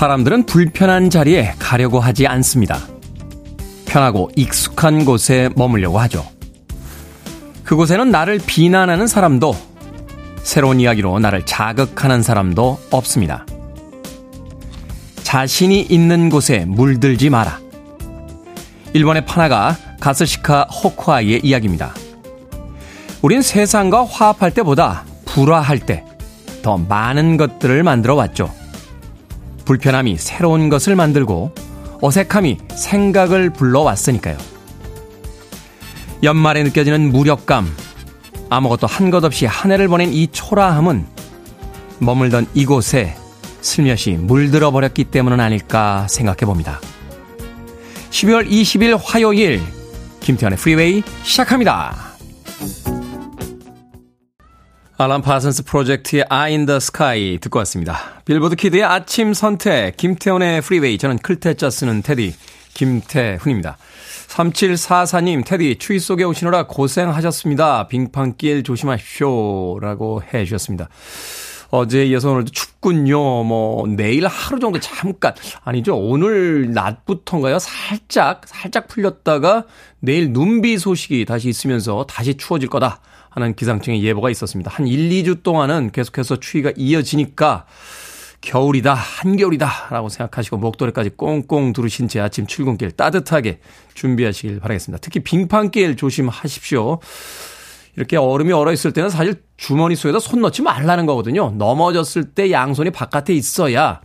사람들은 불편한 자리에 가려고 하지 않습니다. 편하고 익숙한 곳에 머물려고 하죠. 그곳에는 나를 비난하는 사람도 새로운 이야기로 나를 자극하는 사람도 없습니다. 자신이 있는 곳에 물들지 마라. 일본의 파나가 가스시카 호쿠아이의 이야기입니다. 우린 세상과 화합할 때보다 불화할 때 더 많은 것들을 만들어 왔죠. 불편함이 새로운 것을 만들고 어색함이 생각을 불러왔으니까요. 연말에 느껴지는 무력감, 아무것도 한 것 없이 한 해를 보낸 이 초라함은 머물던 이곳에 슬며시 물들어 버렸기 때문은 아닐까 생각해 봅니다. 12월 20일 화요일 김태현의 프리웨이 시작합니다. Alan Parsons Project의 Eye in the Sky 듣고 왔습니다. Billboard Kid의 아침 선택, 김태훈의 Freeway. 저는 클 태 자 쓰는 테디, 김태훈입니다. 3744님, 테디, 추위 속에 오시느라 고생하셨습니다. 빙판길 조심하십시오. 라고 해 주셨습니다. 어제 이어서 오늘도 춥군요. 뭐, 내일 하루 정도 잠깐, 아니죠. 오늘 낮부터인가요? 살짝, 살짝 풀렸다가 내일 눈비 소식이 다시 있으면서 다시 추워질 거다. 하는 기상청의 예보가 있었습니다. 한 1, 2주 동안은 계속해서 추위가 이어지니까 겨울이다, 한겨울이다 라고 생각하시고 목도리까지 꽁꽁 두르신 제 아침 출근길 따뜻하게 준비하시길 바라겠습니다. 특히 빙판길 조심하십시오. 이렇게 얼음이 얼어 있을 때는 사실 주머니 속에다 손 넣지 말라는 거거든요. 넘어졌을 때 양손이 바깥에 있어야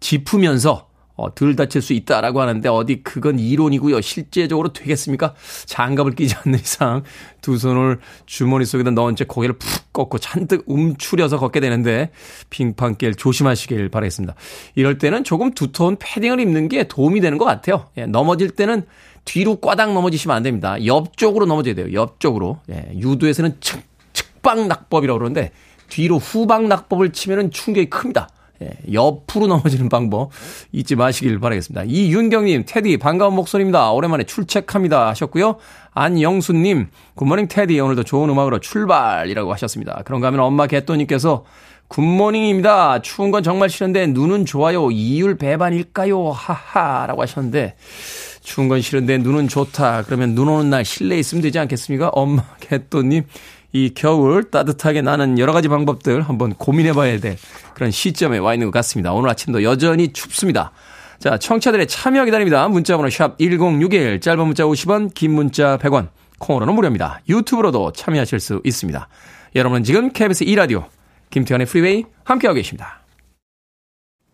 짚으면서 어, 덜 다칠 수 있다라고 하는데 어디 그건 이론이고요. 실제적으로 되겠습니까? 장갑을 끼지 않는 이상 두 손을 주머니 속에다 넣은 채 고개를 푹 꺾고 잔뜩 움츠려서 걷게 되는데 빙판길 조심하시길 바라겠습니다. 이럴 때는 조금 두터운 패딩을 입는 게 도움이 되는 것 같아요. 예, 넘어질 때는 뒤로 꽈당 넘어지시면 안 됩니다. 옆쪽으로 넘어져야 돼요. 옆쪽으로. 예, 유도에서는 측, 측방 낙법이라고 그러는데 뒤로 후방 낙법을 치면은 충격이 큽니다. 예, 옆으로 넘어지는 방법 잊지 마시길 바라겠습니다. 이윤경님, 테디 반가운 목소리입니다. 오랜만에 출첵합니다 하셨고요. 안영수님, good morning 테디 오늘도 좋은 음악으로 출발이라고 하셨습니다. 그런가 하면 엄마 개또님께서 good morning입니다. 추운 건 정말 싫은데 눈은 좋아요. 이율 배반일까요? 하하 라고 하셨는데 추운 건 싫은데 눈은 좋다. 그러면 눈 오는 날 실내에 있으면 되지 않겠습니까? 엄마 개또님. 이 겨울 따뜻하게 나는 여러 가지 방법들 한번 고민해 봐야 될 그런 시점에 와 있는 것 같습니다. 오늘 아침도 여전히 춥습니다. 자, 청취자들의 참여 기다립니다. 문자번호 샵 1061, 짧은 문자 50원, 긴 문자 100원, 콩으로는 무료입니다. 유튜브로도 참여하실 수 있습니다. 여러분은 지금 KBS 2라디오, 김태훈의 Freeway 함께하고 계십니다.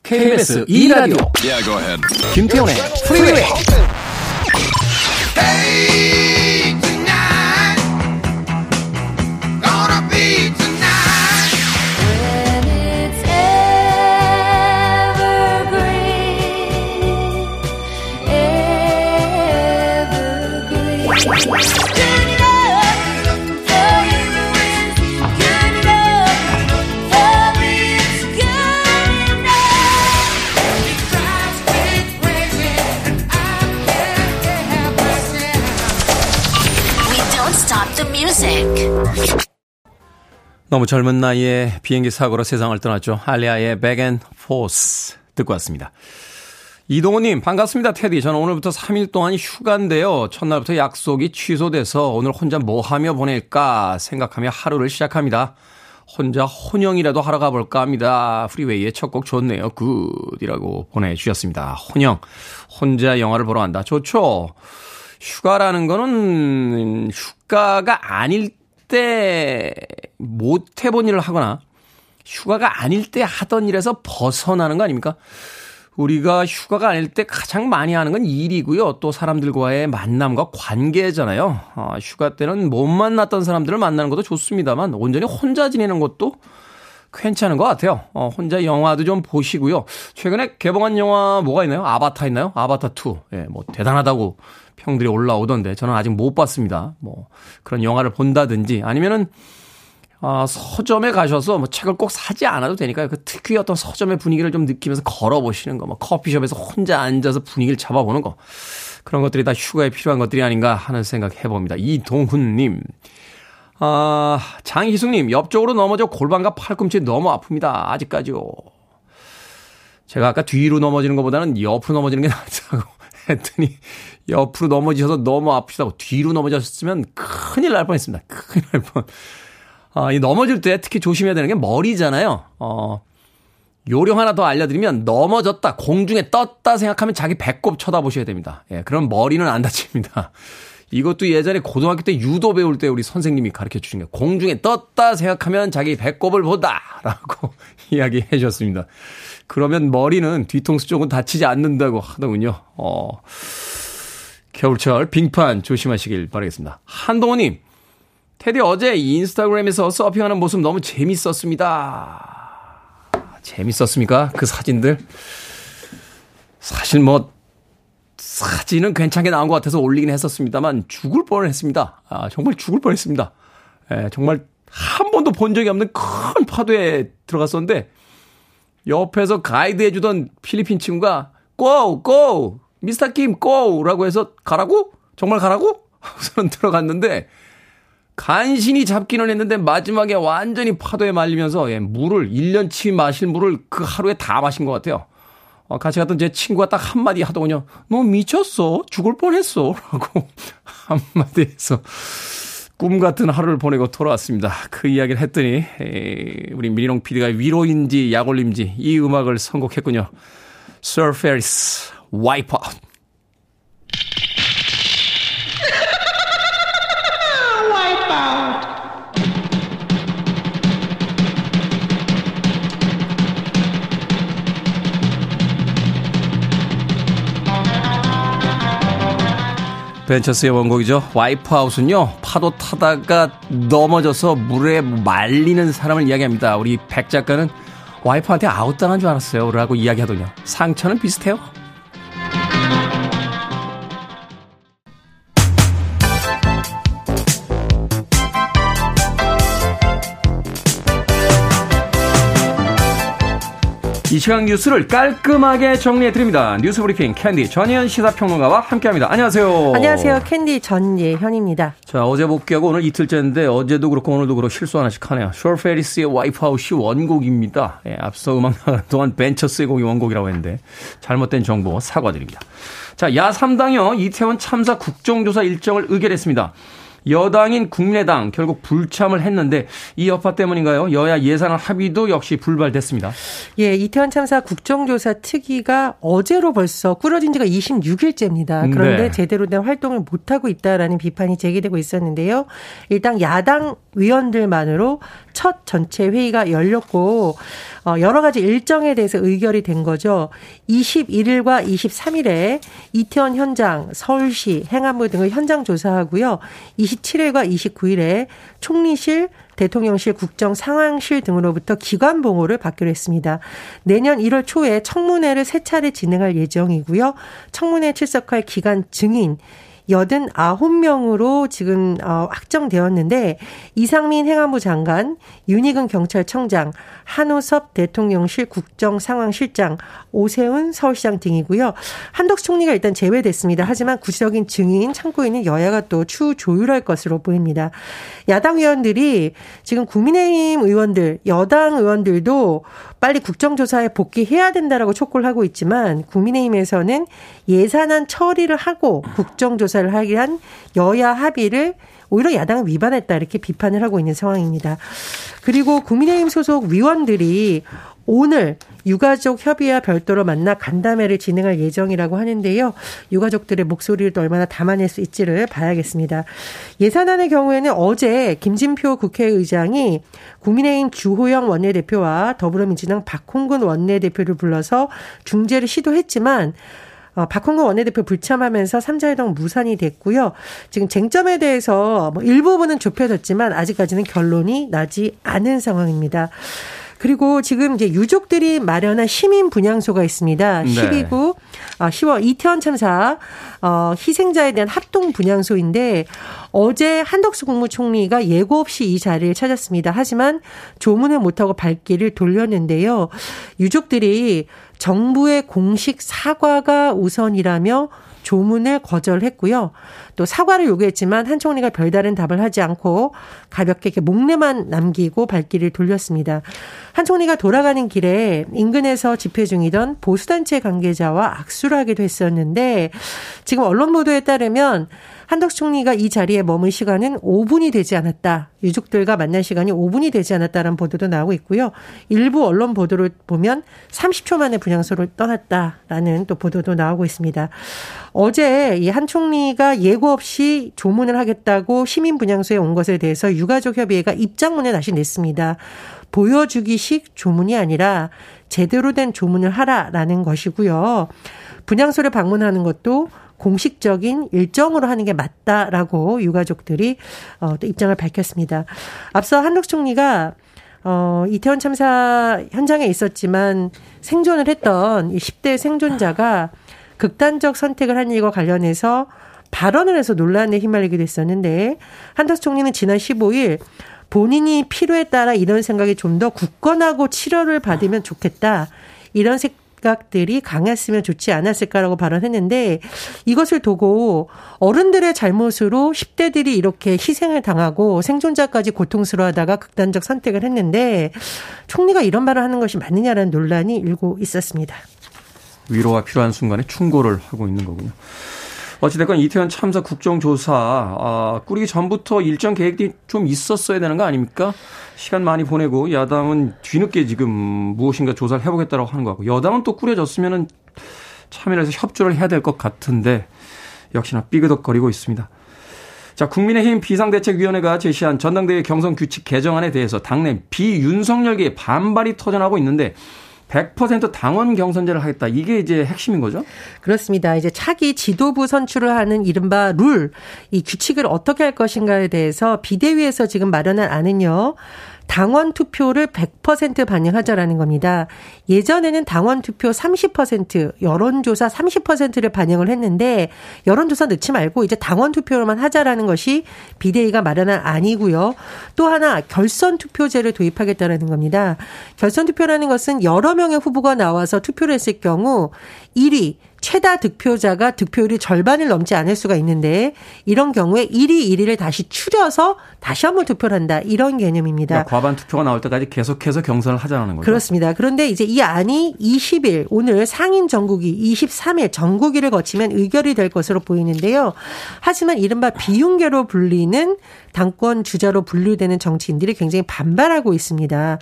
KBS 2라디오, yeah, 김태훈의 Freeway! Hey! 너무 젊은 나이에 비행기 사고로 세상을 떠났죠. 알리아의 백앤 포스 듣고 왔습니다. 이동호님, 반갑습니다, 테디. 저는 오늘부터 3일 동안 휴가인데요. 첫날부터 약속이 취소돼서 오늘 혼자 뭐 하며 보낼까 생각하며 하루를 시작합니다. 혼자 혼영이라도 하러 가볼까 합니다. Freeway의 첫 곡 좋네요. Good이라고 보내주셨습니다. 혼영. 혼자 영화를 보러 간다. 좋죠? 휴가라는 거는 휴가가 아닐 때 못 해본 일을 하거나 휴가가 아닐 때 하던 일에서 벗어나는 거 아닙니까? 우리가 휴가가 아닐 때 가장 많이 하는 건 일이고요. 또 사람들과의 만남과 관계잖아요. 어, 휴가 때는 못 만났던 사람들을 만나는 것도 좋습니다만 온전히 혼자 지내는 것도 괜찮은 것 같아요. 어, 혼자 영화도 좀 보시고요. 최근에 개봉한 영화 뭐가 있나요? 아바타 있나요? 아바타 2. 예, 뭐 대단하다고 평들이 올라오던데 저는 아직 못 봤습니다. 뭐 그런 영화를 본다든지 아니면은 아, 서점에 가셔서 뭐 책을 꼭 사지 않아도 되니까요. 그 특유의 어떤 서점의 분위기를 좀 느끼면서 걸어보시는 거, 뭐 커피숍에서 혼자 앉아서 분위기를 잡아보는 거. 그런 것들이 다 휴가에 필요한 것들이 아닌가 하는 생각 해봅니다. 이동훈님. 아, 장희숙님, 옆쪽으로 넘어져 골반과 팔꿈치 너무 아픕니다. 아직까지요. 제가 아까 뒤로 넘어지는 것보다는 옆으로 넘어지는 게 낫다고 했더니 옆으로 넘어지셔서 너무 아프시다고 뒤로 넘어졌으면 큰일 날 뻔했습니다. 큰일 날 뻔. 아, 이 넘어질 때 특히 조심해야 되는 게 머리잖아요. 어, 요령 하나 더 알려드리면 넘어졌다, 공중에 떴다 생각하면 자기 배꼽 쳐다보셔야 됩니다. 예, 그럼 머리는 안 다칩니다. 이것도 예전에 고등학교 때 유도 배울 때 우리 선생님이 가르쳐 주신 거예요. 공중에 떴다 생각하면 자기 배꼽을 보다! 라고 이야기해 주셨습니다. 그러면 머리는 뒤통수 쪽은 다치지 않는다고 하더군요. 어, 겨울철 빙판 조심하시길 바라겠습니다. 한동호님, 테디 어제 인스타그램에서 서핑하는 모습 너무 재밌었습니다. 재밌었습니까? 그 사진들? 사실 뭐, 사진은 괜찮게 나온 것 같아서 올리긴 했었습니다만, 죽을 뻔 했습니다. 아, 정말 죽을 뻔 했습니다. 예, 정말 한 번도 본 적이 없는 큰 파도에 들어갔었는데, 옆에서 가이드 해주던 필리핀 친구가, 고! 고! 미스터 김, 고! 라고 해서, 가라고? 정말 가라고? 하고서는 들어갔는데, 간신히 잡기는 했는데 마지막에 완전히 파도에 말리면서 예, 물을 1년치 마실 물을 그 하루에 다 마신 것 같아요. 어, 같이 갔던 제 친구가 딱 한마디 하더군요. 너 미쳤어? 죽을 뻔했어. 라고 한마디 해서 꿈 같은 하루를 보내고 돌아왔습니다. 그 이야기를 했더니 에이, 우리 미리롱 PD가 위로인지 약올림지 이 음악을 선곡했군요. Sir Ferris, Wipeout. 벤처스의 원곡이죠. 와이프아웃은요, 파도 타다가 넘어져서 물에 말리는 사람을 이야기합니다. 우리 백 작가는 와이프한테 아웃당한 줄 알았어요. 라고 이야기하더군요. 상처는 비슷해요. 이 시간 뉴스를 깔끔하게 정리해드립니다. 뉴스 브리핑 캔디 전예현 시사평론가와 함께합니다. 안녕하세요. 안녕하세요. 캔디 전예현입니다. 자, 어제 복귀하고 오늘 이틀째인데 어제도 그렇고 오늘도 그렇고 실수 하나씩 하네요. Surfaris의 Wipe Out이 원곡입니다. 예, 앞서 음악 나가는 동안 Ventures의 곡이 원곡이라고 했는데 잘못된 정보 사과드립니다. 자, 야3당요 이태원 참사 국정조사 일정을 의결했습니다. 여당인 국민의당 결국 불참을 했는데 이 여파 때문인가요? 여야 예산안 합의도 역시 불발됐습니다. 예, 이태원 참사 국정조사 특위가 어제로 벌써 꾸려진 지가 26일째입니다. 그런데 네. 제대로 된 활동을 못하고 있다라는 비판이 제기되고 있었는데요. 일단 야당 위원들만으로 첫 전체 회의가 열렸고 어, 여러 가지 일정에 대해서 의결이 된 거죠. 21일과 23일에 이태원 현장, 서울시, 행안부 등을 현장 조사하고요. 27일과 29일에 총리실, 대통령실, 국정 상황실 등으로부터 기관 봉호를 받기로 했습니다. 내년 1월 초에 청문회를 세 차례 진행할 예정이고요. 청문회 출석할 기관 증인 89명으로 지금 어, 확정되었는데 이상민 행안부 장관, 윤희근 경찰청장, 한우섭 대통령실 국정상황실장, 오세훈 서울시장 등이고요. 한덕수 총리가 일단 제외됐습니다. 하지만 구체적인 증인 참고 있는 여야가 또 추후 조율할 것으로 보입니다. 야당 의원들이 지금 국민의힘 의원들, 여당 의원들도 빨리 국정조사에 복귀해야 된다라고 촉구를 하고 있지만 국민의힘에서는 예산안 처리를 하고 국정조사를 하기 위한 여야 합의를 오히려 야당을 위반했다 이렇게 비판을 하고 있는 상황입니다. 그리고 국민의힘 소속 위원들이 오늘 유가족 협의와 별도로 만나 간담회를 진행할 예정이라고 하는데요. 유가족들의 목소리를 또 얼마나 담아낼 수 있지를 봐야겠습니다. 예산안의 경우에는 어제 김진표 국회의장이 국민의힘 주호영 원내대표와 더불어민주당 박홍근 원내대표를 불러서 중재를 시도했지만 어, 박홍근 원내대표 불참하면서 3자회동 무산이 됐고요. 지금 쟁점에 대해서 뭐 일부분은 좁혀졌지만 아직까지는 결론이 나지 않은 상황입니다. 그리고 지금 이제 유족들이 마련한 시민 분향소가 있습니다. 네. 12구 10월 어, 이태원 참사 어 희생자에 대한 합동 분향소인데 어제 한덕수 국무총리가 예고 없이 이 자리를 찾았습니다. 하지만 조문을 못하고 발길을 돌렸는데요. 유족들이 정부의 공식 사과가 우선이라며 조문을 거절했고요. 또 사과를 요구했지만 한 총리가 별다른 답을 하지 않고 가볍게 이렇게 목례만 남기고 발길을 돌렸습니다. 한 총리가 돌아가는 길에 인근에서 집회 중이던 보수단체 관계자와 악수를 하기도 했었는데 지금 언론 보도에 따르면 한덕수 총리가 이 자리에 머물 시간은 5분이 되지 않았다. 유족들과 만날 시간이 5분이 되지 않았다는 보도도 나오고 있고요. 일부 언론 보도를 보면 30초 만에 분향소를 떠났다라는 또 보도도 나오고 있습니다. 어제 이 한 총리가 예고 없이 조문을 하겠다고 시민 분향소에 온 것에 대해서 유가족 협의회가 입장문을 다시 냈습니다. 보여주기식 조문이 아니라 제대로 된 조문을 하라라는 것이고요. 분향소를 방문하는 것도 공식적인 일정으로 하는 게 맞다라고 유가족들이 어, 또 입장을 밝혔습니다. 앞서 한국 총리가 어, 이태원 참사 현장에 있었지만 생존을 했던 이 10대 생존자가 극단적 선택을 한 일과 관련해서 발언을 해서 논란에 휘말리게 됐었는데 한덕수 총리는 지난 15일 본인이 필요에 따라 이런 생각이 좀 더 굳건하고 치료를 받으면 좋겠다. 이런 생각들이 강했으면 좋지 않았을까라고 발언했는데 이것을 두고 어른들의 잘못으로 10대들이 이렇게 희생을 당하고 생존자까지 고통스러워하다가 극단적 선택을 했는데 총리가 이런 말을 하는 것이 맞느냐라는 논란이 일고 있었습니다. 위로가 필요한 순간에 충고를 하고 있는 거군요. 어찌됐건 이태원 참사 국정조사 아, 꾸리기 전부터 일정 계획이 좀 있었어야 되는 거 아닙니까? 시간 많이 보내고 야당은 뒤늦게 지금 무엇인가 조사를 해보겠다고 하는 거 같고 여당은 또 꾸려졌으면은 참여를 해서 협조를 해야 될 것 같은데 역시나 삐그덕거리고 있습니다. 자, 국민의힘 비상대책위원회가 제시한 전당대회 경선 규칙 개정안에 대해서 당내 비윤석열계의 반발이 터져나고 있는데 100% 당원 경선제를 하겠다. 이게 이제 핵심인 거죠? 그렇습니다. 이제 차기 지도부 선출을 하는 이른바 룰, 이 규칙을 어떻게 할 것인가에 대해서 비대위에서 지금 마련한 안은요. 당원 투표를 100% 반영하자라는 겁니다. 예전에는 당원 투표 30%, 여론조사 30%를 반영을 했는데 여론조사 넣지 말고 이제 당원 투표로만 하자라는 것이 비대위가 마련한 안이고요. 또 하나 결선 투표제를 도입하겠다라는 겁니다. 결선 투표라는 것은 여러 명의 후보가 나와서 투표를 했을 경우 1위 최다 득표자가 득표율이 절반을 넘지 않을 수가 있는데 이런 경우에 1위 1위를 다시 추려서 다시 한번 투표를 한다. 이런 개념입니다. 그러니까 과반 투표가 나올 때까지 계속해서 경선을 하자는 거죠. 그렇습니다. 그런데 이제 이 안이 20일 오늘 상인 전국이 23일 전국위를 거치면 의결이 될 것으로 보이는데요. 하지만 이른바 비윤계로 불리는 당권 주자로 분류되는 정치인들이 굉장히 반발하고 있습니다.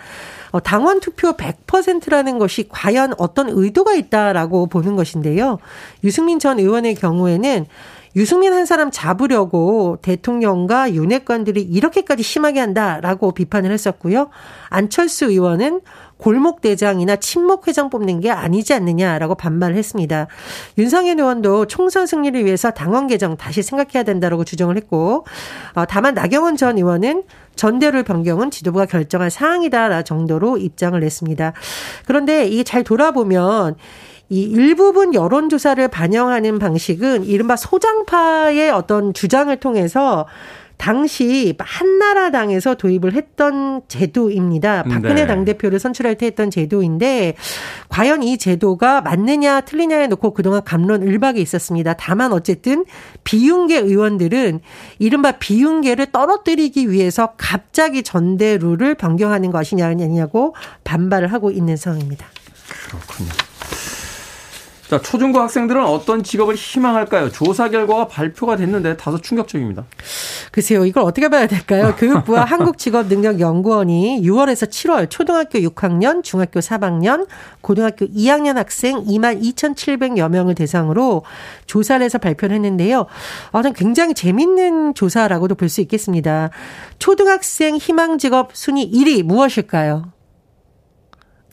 어, 당원 투표 100%라는 것이 과연 어떤 의도가 있다라고 보는 것인데요. 유승민 전 의원의 경우에는 유승민 한 사람 잡으려고 대통령과 윤핵관들이 이렇게까지 심하게 한다라고 비판을 했었고요. 안철수 의원은 골목 대장이나 친목 회장 뽑는 게 아니지 않느냐라고 반발을 했습니다. 윤상현 의원도 총선 승리를 위해서 당원 개정 다시 생각해야 된다라고 주장을 했고, 어, 다만 나경원 전 의원은 전대를 변경은 지도부가 결정할 사항이다 정도로 입장을 냈습니다. 그런데 이게 잘 돌아보면 이 일부분 여론조사를 반영하는 방식은 이른바 소장파의 어떤 주장을 통해서 당시 한나라당에서 도입을 했던 제도입니다. 박근혜 네. 당대표를 선출할 때 했던 제도인데 과연 이 제도가 맞느냐 틀리냐에 놓고 그동안 감론 을박이 있었습니다. 다만 어쨌든 비윤계 의원들은 이른바 비윤계를 떨어뜨리기 위해서 갑자기 전대룰을 변경하는 것이냐 아니냐고 반발을 하고 있는 상황입니다. 그렇군요. 자, 초중고 학생들은 어떤 직업을 희망할까요? 조사 결과가 발표가 됐는데 다소 충격적입니다. 글쎄요, 이걸 어떻게 봐야 될까요? 교육부와 한국직업능력연구원이 6월에서 7월 초등학교 6학년, 중학교 4학년, 고등학교 2학년 학생 2만 2,700여 명을 대상으로 조사를 해서 발표를 했는데요. 아, 전 굉장히 재밌는 조사라고도 볼 수 있겠습니다. 초등학생 희망 직업 순위 1위 무엇일까요?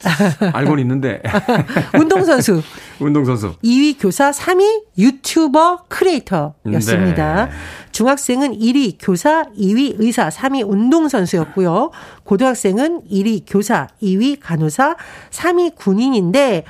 알고는 있는데. 운동선수. 운동선수. 2위 교사, 3위 유튜버 크리에이터였습니다. 네. 중학생은 1위 교사, 2위 의사, 3위 운동선수였고요. 고등학생은 1위 교사, 2위 간호사, 3위 군인인데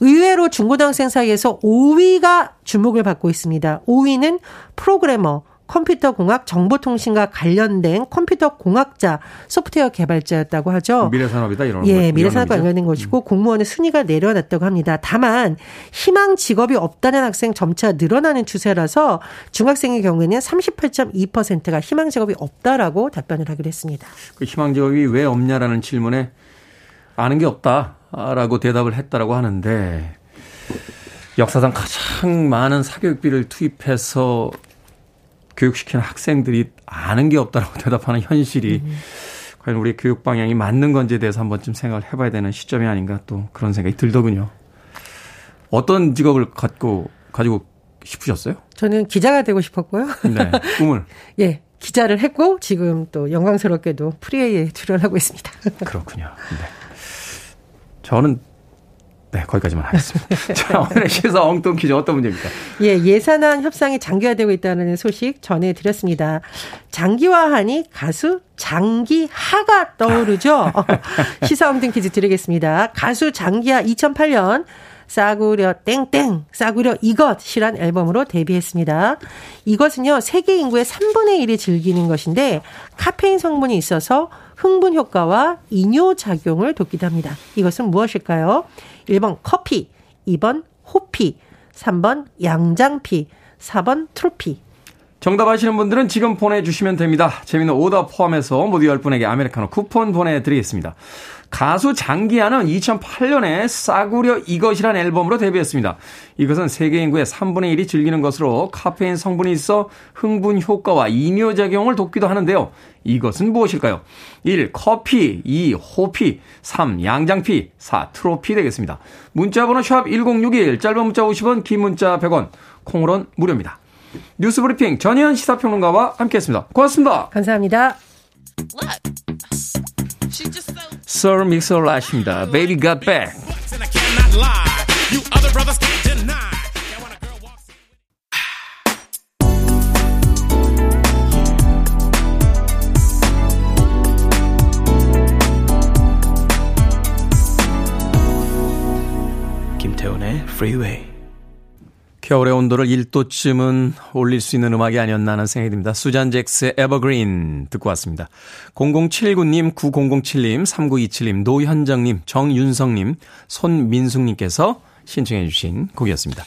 의외로 중고등학생 사이에서 5위가 주목을 받고 있습니다. 5위는 프로그래머, 컴퓨터 공학 정보통신과 관련된 컴퓨터 공학자 소프트웨어 개발자였다고 하죠. 미래산업이다 이런 예, 미래산업과 관련된 것이고 음. 공무원의 순위가 내려놨다고 합니다. 다만 희망 직업이 없다는 학생 점차 늘어나는 추세라서 중학생의 경우에는 38.2%가 희망 직업이 없다라고 답변을 하기로 했습니다. 그 희망 직업이 왜 없냐라는 질문에 아는 게 없다라고 대답을 했다라고 하는데 역사상 가장 많은 사교육비를 투입해서 교육시키는 학생들이 아는 게 없다라고 대답하는 현실이 음. 과연 우리 교육 방향이 맞는 건지에 대해서 한 번쯤 생각을 해봐야 되는 시점이 아닌가 또 그런 생각이 들더군요. 어떤 직업을 갖고 가지고 싶으셨어요? 저는 기자가 되고 싶었고요. 네, 꿈을. 예, 기자를 했고 지금 또 영광스럽게도 프리웨이에 출연하고 있습니다. 그렇군요. 네. 저는 네, 거기까지만 하겠습니다. 자, 오늘의 시사 엉뚱 퀴즈 어떤 문제입니까? 예, 예산안 협상이 장기화되고 있다는 소식 전해드렸습니다. 장기화하니 가수 장기하가 떠오르죠? 시사 엉뚱 퀴즈 드리겠습니다. 가수 장기하 2008년 싸구려 땡땡, 싸구려 이것이란 앨범으로 데뷔했습니다. 이것은요, 세계 인구의 3분의 1이 즐기는 것인데, 카페인 성분이 있어서 흥분 효과와 이뇨 작용을 돕기도 합니다. 이것은 무엇일까요? 1번 커피, 2번 호피, 3번 양장피, 4번 트로피. 정답 아시는 분들은 지금 보내주시면 됩니다. 재미는 오더 포함해서 모두 10분에게 아메리카노 쿠폰 보내드리겠습니다. 가수 장기하는 2008년에 싸구려 이것이란 앨범으로 데뷔했습니다. 이것은 세계 인구의 3분의 1이 즐기는 것으로 카페인 성분이 있어 흥분 효과와 이뇨작용을 돕기도 하는데요. 이것은 무엇일까요? 1. 커피 2. 호피 3. 양장피 4. 트로피 되겠습니다. 문자번호 샵 1061 짧은 문자 50원 긴 문자 100원 콩으론 무료입니다. 뉴스 브리핑 전현 시사평론가와 함께했습니다. 고맙습니다. 감사합니다. Sir Mixer 라십니다. Baby Got Back. 김태훈의 Freeway. 겨울의 온도를 1도쯤은 올릴 수 있는 음악이 아니었나 하는 생각이 듭니다. 수잔 잭스의 에버그린 듣고 왔습니다. 0079님, 9007님, 3927님, 노현정님, 정윤성님, 손민숙님께서 신청해 주신 곡이었습니다.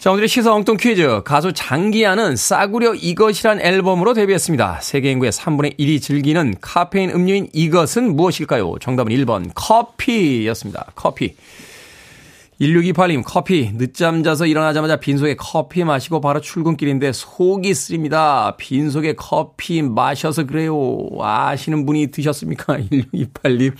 자, 오늘의 시사 엉뚱 퀴즈. 가수 장기야는 싸구려 이것이란 앨범으로 데뷔했습니다. 세계 인구의 3분의 1이 즐기는 카페인 음료인 이것은 무엇일까요? 정답은 1번 커피였습니다. 커피. 1628님, 커피. 늦잠 자서 일어나자마자 빈속에 커피 마시고 바로 출근길인데 속이 쓰립니다. 빈속에 커피 마셔서 그래요. 아시는 분이 드셨습니까? 1628님.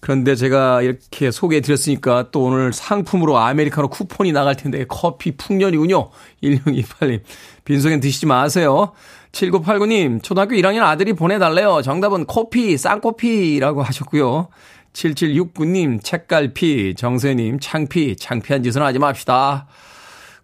그런데 제가 이렇게 소개해 드렸으니까 또 오늘 상품으로 아메리카노 쿠폰이 나갈 텐데 커피 풍년이군요. 1628님. 빈속엔 드시지 마세요. 7989님, 초등학교 1학년 아들이 보내달래요. 정답은 커피, 쌍커피라고 하셨고요. 7769님, 책갈피, 정세님, 창피, 창피한 짓은 하지 맙시다.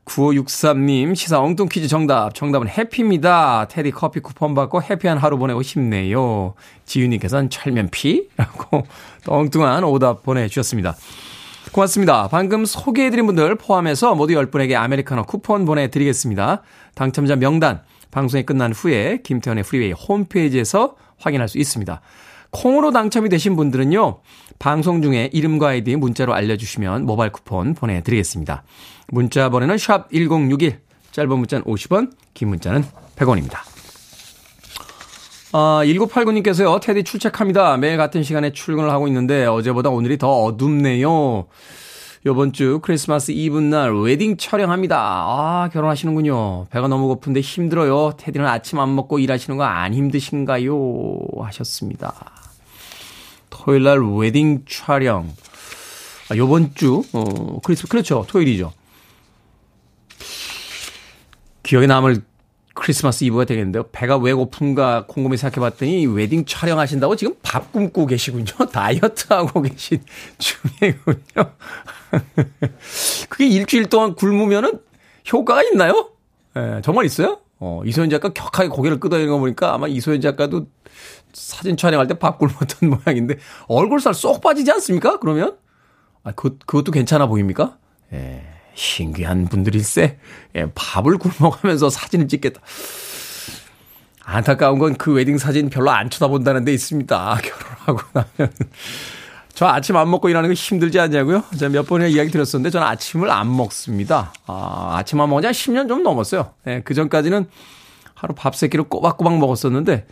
9563님, 시사 엉뚱 퀴즈 정답. 정답은 해피입니다. 테디 커피 쿠폰 받고 해피한 하루 보내고 싶네요. 지윤님께서는 철면피? 라고 엉뚱한 오답 보내주셨습니다. 고맙습니다. 방금 소개해드린 분들 포함해서 모두 10분에게 아메리카노 쿠폰 보내드리겠습니다. 당첨자 명단, 방송이 끝난 후에 김태훈의 Freeway 홈페이지에서 확인할 수 있습니다. 콩으로 당첨이 되신 분들은요, 방송 중에 이름과 아이디 문자로 알려주시면 모바일 쿠폰 보내드리겠습니다. 문자 번호는 샵 1061, 짧은 문자는 50원, 긴 문자는 100원입니다. 아, 1989님께서요, 테디 출첵합니다. 매일 같은 시간에 출근을 하고 있는데 어제보다 오늘이 더 어둡네요. 요번 주 크리스마스 이브 날 웨딩 촬영합니다. 아, 결혼하시는군요. 배가 너무 고픈데 힘들어요. 테디는 아침 안 먹고 일하시는 거 안 힘드신가요? 하셨습니다. 토요일 날 웨딩 촬영. 아, 요번 주, 어, 크리스, 그렇죠. 토요일이죠. 기억에 남을 크리스마스 이브가 되겠는데요. 배가 왜 고픈가 곰곰이 생각해 봤더니 웨딩 촬영하신다고 지금 밥 굶고 계시군요. 다이어트 하고 계신 중이군요. 그게 일주일 동안 굶으면은 효과가 있나요? 예, 정말 있어요? 어, 이소연 작가 격하게 고개를 끄덕이는 거 보니까 아마 이소연 작가도 사진 촬영할 때밥 굶었던 모양인데 얼굴살 쏙 빠지지 않습니까? 그러면 아, 그, 그것도 괜찮아 보입니까? 예, 신기한 분들일세. 예, 밥을 굶어가면서 사진을 찍겠다. 안타까운 건 그 웨딩 사진 별로 안 쳐다본다는 데 있습니다. 결혼하고 나면. 저 아침 안 먹고 일하는 거 힘들지 않냐고요? 제가 몇 번이나 이야기 드렸었는데 저는 아침을 안 먹습니다. 아, 아침 안 먹은 지 한 10년 좀 넘었어요. 예, 그 전까지는 하루 밥 세 끼를 꼬박꼬박 먹었었는데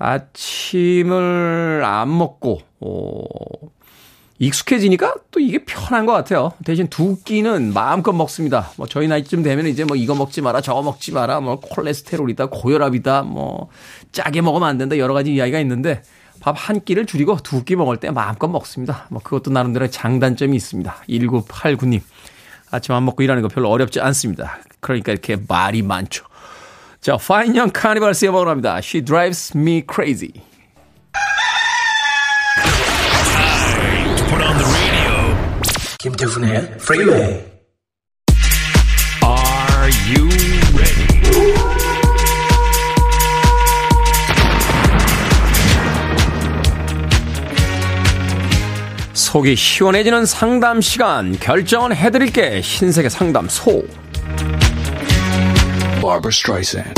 아침을 안 먹고, 어, 익숙해지니까 또 이게 편한 것 같아요. 대신 두 끼는 마음껏 먹습니다. 뭐 저희 나이쯤 되면 이제 뭐 이거 먹지 마라, 저거 먹지 마라, 뭐 콜레스테롤이다, 고혈압이다, 뭐 짜게 먹으면 안 된다, 여러 가지 이야기가 있는데 밥 한 끼를 줄이고 두 끼 먹을 때 마음껏 먹습니다. 뭐 그것도 나름대로 장단점이 있습니다. 1989님. 아침 안 먹고 일하는 거 별로 어렵지 않습니다. 그러니까 이렇게 말이 많죠. 자, 파인영 카니발스의 음악으로 합니다. She drives me crazy. Put on the radio. 김태훈의 Freeway. Are you ready? 속이 시원해지는 상담 시간 결정은 해드릴게 신세계 상담소 Barbara Streisand.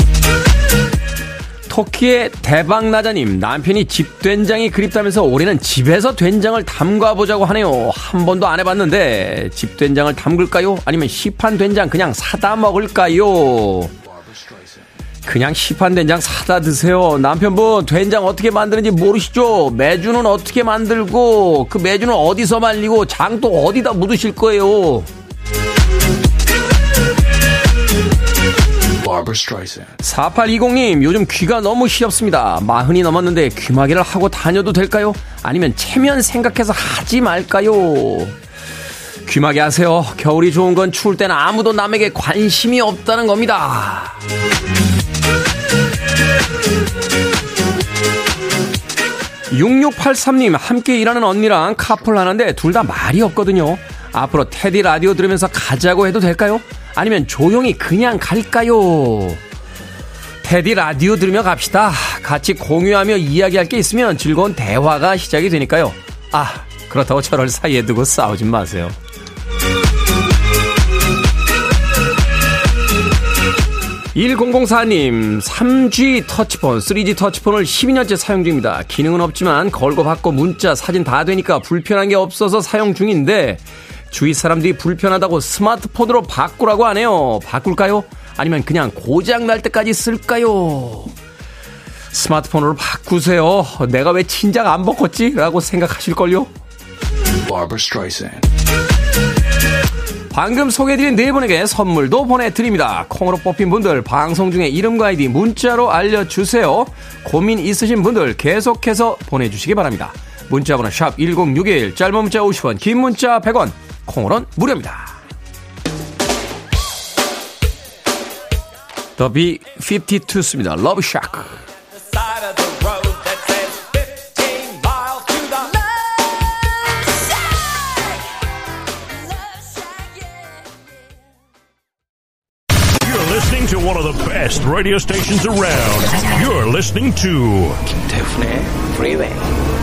터키의 대박나자님 남편이 집 된장이 그립다면서 올해는 집에서 된장을 담가보자고 하네요. 한 번도 안 해봤는데 집 된장을 담글까요? 아니면 시판 된장 그냥 사다 먹을까요? 그냥 시판 된장 사다 드세요. 남편분 된장 어떻게 만드는지 모르시죠? 매주는 어떻게 만들고 그 매주는 어디서 말리고 장도 어디다 묻으실 거예요 4820님, 요즘 귀가 너무 시렵습니다. 마흔이 넘었는데 귀마개를 하고 다녀도 될까요? 아니면 체면 생각해서 하지 말까요? 귀마개 하세요. 겨울이 좋은 건 추울 때는 아무도 남에게 관심이 없다는 겁니다. (6683님) 함께 일하는 언니랑 카풀 하는데 둘 다 말이 없거든요 앞으로 테디 라디오 들으면서 가자고 해도 될까요? 아니면 조용히 그냥 갈까요? 테디 라디오 들으며 갑시다. 같이 공유하며 이야기할 게 있으면 즐거운 대화가 시작이 되니까요. 아, 그렇다고 저를 사이에 두고 싸우진 마세요. 1004님, 3G 터치폰, 3G 터치폰을 12년째 사용 중입니다. 기능은 없지만 걸고 받고 문자, 사진 다 되니까 불편한 게 없어서 사용 중인데 주위 사람들이 불편하다고 스마트폰으로 바꾸라고 하네요. 바꿀까요? 아니면 그냥 고장 날 때까지 쓸까요? 스마트폰으로 바꾸세요. 내가 왜 친장 안 바꿨지? 라고 생각하실걸요? 방금 소개해드린 네 분에게 선물도 보내드립니다. 콩으로 뽑힌 분들 방송 중에 이름과 아이디 문자로 알려주세요. 고민 있으신 분들 계속해서 보내주시기 바랍니다. 문자번호 샵 1061, 짧은 문자 50원, 긴 문자 100원, 콩으로는 무료입니다. 더 B52습니다. 러브샷. side of the road that says 15 miles to the You're listening to one of the best radio stations around. You're listening to 김태훈의 Freeway.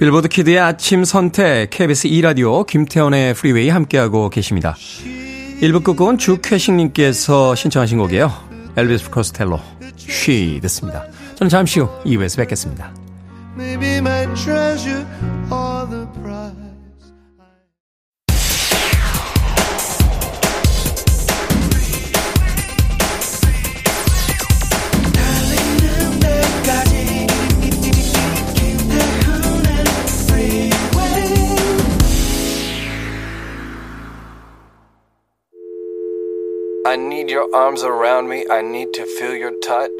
Billboard Kid의 아침 선택 KBS 2라디오 김태훈의 Freeway 함께하고 계십니다. 1부 끝곡은 주쾌식님께서 신청하신 곡이에요. Elvis Costello She 듣습니다. 저는 잠시 후 2부에서 뵙겠습니다. Maybe my treasure or the prize. I need your arms around me. I need to feel your touch.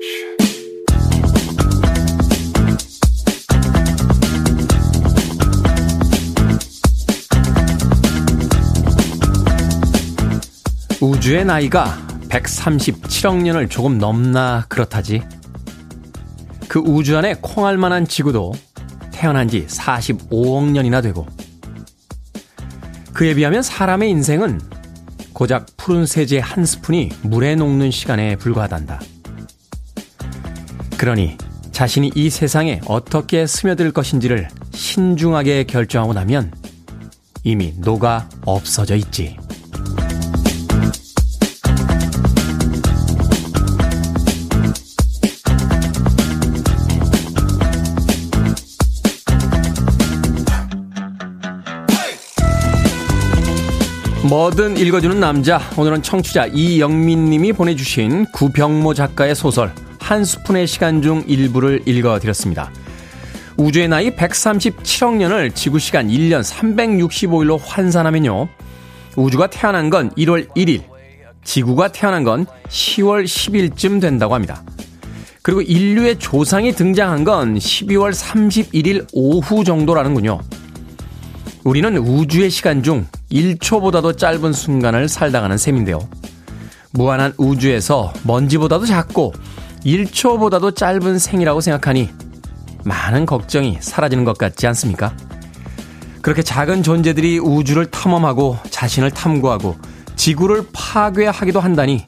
우주의 나이가 137억 년을 조금 넘나 그렇다지. 그 우주 안에 콩알 만한 지구도 태어난 지 45억 년이나 되고 그에 비하면 사람의 인생은 고작 푸른 세제 한 스푼이 물에 녹는 시간에 불과하단다. 그러니 자신이 이 세상에 어떻게 스며들 것인지를 신중하게 결정하고 나면 이미 녹아 없어져 있지. 뭐든 읽어주는 남자. 오늘은 청취자 이영민 님이 보내주신 구병모 작가의 소설 한 스푼의 시간 중 일부를 읽어드렸습니다. 우주의 나이 137억 년을 지구 시간 1년 365일로 환산하면요. 우주가 태어난 건 1월 1일, 지구가 태어난 건 10월 10일쯤 된다고 합니다. 그리고 인류의 조상이 등장한 건 12월 31일 오후 정도라는군요. 우리는 우주의 시간 중 1초보다도 짧은 순간을 살다가는 셈인데요. 무한한 우주에서 먼지보다도 작고 1초보다도 짧은 생이라고 생각하니 많은 걱정이 사라지는 것 같지 않습니까? 그렇게 작은 존재들이 우주를 탐험하고 자신을 탐구하고 지구를 파괴하기도 한다니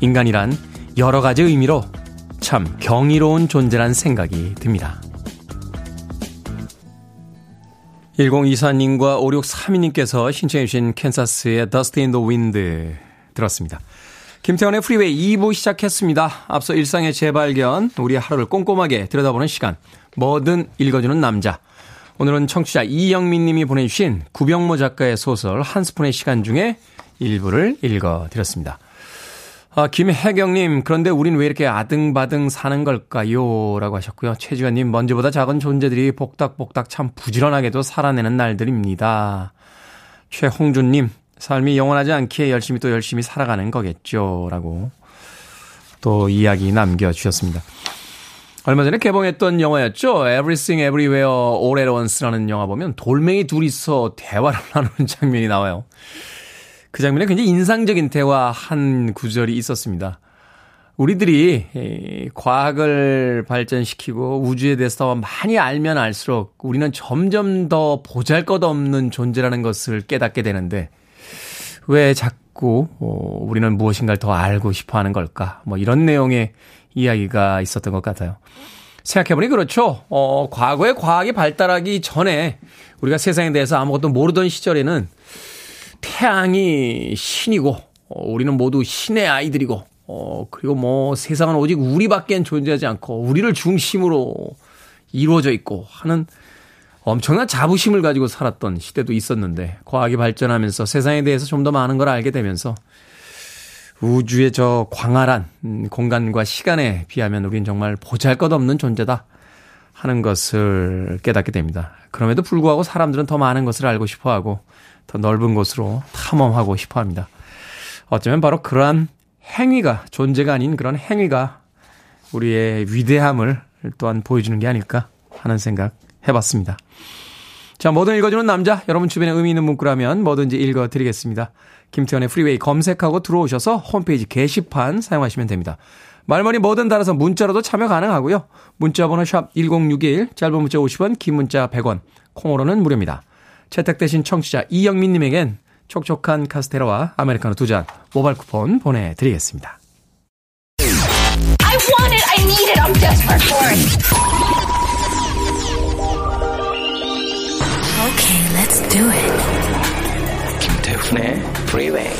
인간이란 여러 가지 의미로 참 경이로운 존재란 생각이 듭니다. 1024님과 5632님께서 신청해 주신 Kansas의 Dust in the Wind 들었습니다. 김태훈의 Freeway 2부 시작했습니다. 앞서 일상의 재발견, 우리 하루를 꼼꼼하게 들여다보는 시간, 뭐든 읽어주는 남자. 오늘은 청취자 이영민 님이 보내주신 구병모 작가의 소설 한 스푼의 시간 중에 일부를 읽어드렸습니다. 아, 김혜경님, 그런데 우린 왜 이렇게 아등바등 사는 걸까요? 라고 하셨고요. 최지관님, 먼지보다 작은 존재들이 복닥복닥 참 부지런하게도 살아내는 날들입니다. 최홍준님, 삶이 영원하지 않기에 열심히 또 열심히 살아가는 거겠죠. 라고 또 이야기 남겨주셨습니다. 얼마 전에 개봉했던 영화였죠. Everything Everywhere All at Once라는 영화 보면 돌멩이 둘이서 대화를 나누는 장면이 나와요. 그 장면에 굉장히 인상적인 대화 한 구절이 있었습니다. 우리들이 과학을 발전시키고 우주에 대해서 많이 알면 알수록 우리는 점점 더 보잘 것 없는 존재라는 것을 깨닫게 되는데 왜 자꾸 어, 우리는 무엇인가를 더 알고 싶어 하는 걸까? 뭐 이런 내용의 이야기가 있었던 것 같아요. 생각해보니 그렇죠. 어, 과거에 과학이 발달하기 전에 우리가 세상에 대해서 아무것도 모르던 시절에는 태양이 신이고 어, 우리는 모두 신의 아이들이고 어 그리고 뭐 세상은 오직 우리밖엔 존재하지 않고 우리를 중심으로 이루어져 있고 하는 엄청난 자부심을 가지고 살았던 시대도 있었는데 과학이 발전하면서 세상에 대해서 좀 더 많은 걸 알게 되면서 우주의 저 광활한 음, 공간과 시간에 비하면 우리는 정말 보잘것없는 존재다 하는 것을 깨닫게 됩니다. 그럼에도 불구하고 사람들은 더 많은 것을 알고 싶어 하고 더 넓은 곳으로 탐험하고 싶어 합니다. 어쩌면 바로 그러한 행위가 존재가 아닌 그런 행위가 우리의 위대함을 또한 보여주는 게 아닐까 하는 생각 해봤습니다. 자, 뭐든 읽어주는 남자, 여러분 주변에 의미 있는 문구라면 뭐든지 읽어드리겠습니다. 김태훈의 Freeway 검색하고 들어오셔서 홈페이지 게시판 사용하시면 됩니다. 말머리 뭐든 달아서 문자로도 참여 가능하고요. 문자 번호 샵 1061, 짧은 문자 50원, 긴 문자 100원, 콩으로는 무료입니다. 채택되신 청취자 이영민님에겐 촉촉한 카스테라와 아메리카노 두 잔 모바일 쿠폰 보내드리겠습니다. I want it. I need it. I'm desperate for it. Okay, let's do it. 김태훈의 Freeway.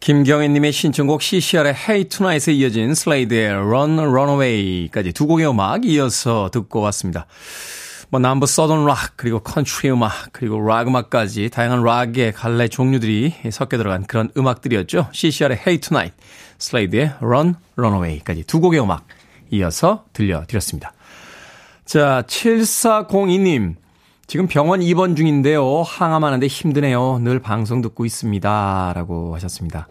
김경애님의 신청곡 CCR의 Hey Tonight에 이어진 슬레이드의 Run Runaway까지 두 곡의 음악 이어서 듣고 왔습니다. 뭐 남부 Southern 락 그리고 컨트리 음악 그리고 락 음악까지 다양한 락의 갈래 종류들이 섞여 들어간 그런 음악들이었죠. CCR의 Hey Tonight, Slade의 Run Runaway까지 두 곡의 음악 이어서 들려드렸습니다. 자, 7402님. 지금 병원 입원 중인데요. 항암하는데 힘드네요. 늘 방송 듣고 있습니다. 라고 하셨습니다.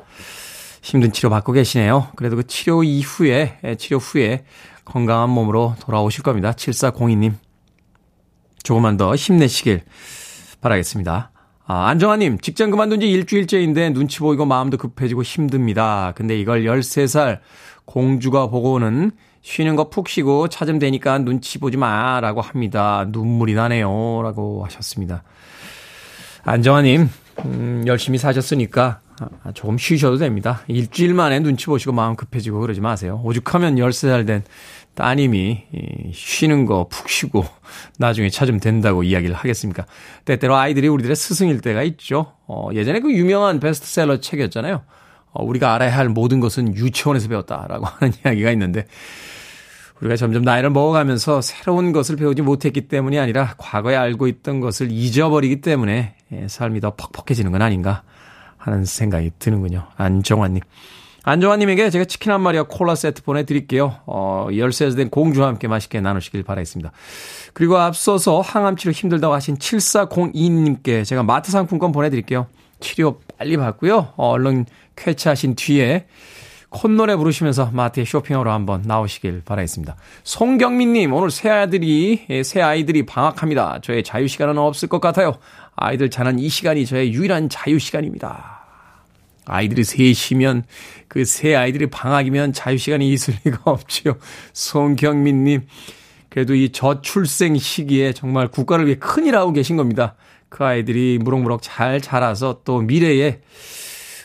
힘든 치료 받고 계시네요. 그래도 그 치료 이후에, 치료 후에 건강한 몸으로 돌아오실 겁니다. 7402님. 조금만 더 힘내시길 바라겠습니다. 아, 안정아님, 직장 그만둔 지 일주일째인데 눈치 보이고 마음도 급해지고 힘듭니다. 근데 이걸 13살 공주가 보고는 쉬는 거 푹 쉬고 찾으면 되니까 눈치 보지 마. 라고 합니다. 눈물이 나네요. 라고 하셨습니다. 안정아님, 음, 열심히 사셨으니까 아, 조금 쉬셔도 됩니다. 일주일 만에 눈치 보시고 마음 급해지고 그러지 마세요. 오죽하면 13살 된 따님이 쉬는 거 푹 쉬고 나중에 찾으면 된다고 이야기를 하겠습니까? 때때로 아이들이 우리들의 스승일 때가 있죠. 어, 예전에 그 유명한 베스트셀러 책이었잖아요. 어, 우리가 알아야 할 모든 것은 유치원에서 배웠다라고 하는 이야기가 있는데 우리가 점점 나이를 먹어가면서 새로운 것을 배우지 못했기 때문이 아니라 과거에 알고 있던 것을 잊어버리기 때문에 예, 삶이 더 퍽퍽해지는 건 아닌가 하는 생각이 드는군요. 안정환님. 안정환님에게 제가 치킨 한 마리와 콜라 세트 보내드릴게요. 어, 열쇠에서 된 공주와 함께 맛있게 나누시길 바라겠습니다. 그리고 앞서서 항암치료 힘들다고 하신 7402님께 제가 마트 상품권 보내드릴게요. 치료 빨리 받고요. 어, 얼른 쾌차하신 뒤에 콧노래 부르시면서 마트에 쇼핑하러 한번 나오시길 바라겠습니다. 송경민님, 오늘 새 아들이, 예, 새 아이들이 방학합니다. 저의 자유시간은 없을 것 같아요. 아이들 자는 이 시간이 저의 유일한 자유시간입니다. 아이들이 셋이면, 그새 아이들이 방학이면 자유시간이 있을 리가 없지요. 송경민님, 그래도 이 저출생 시기에 정말 국가를 위해 큰일 하고 계신 겁니다. 그 아이들이 무럭무럭 잘 자라서 또 미래에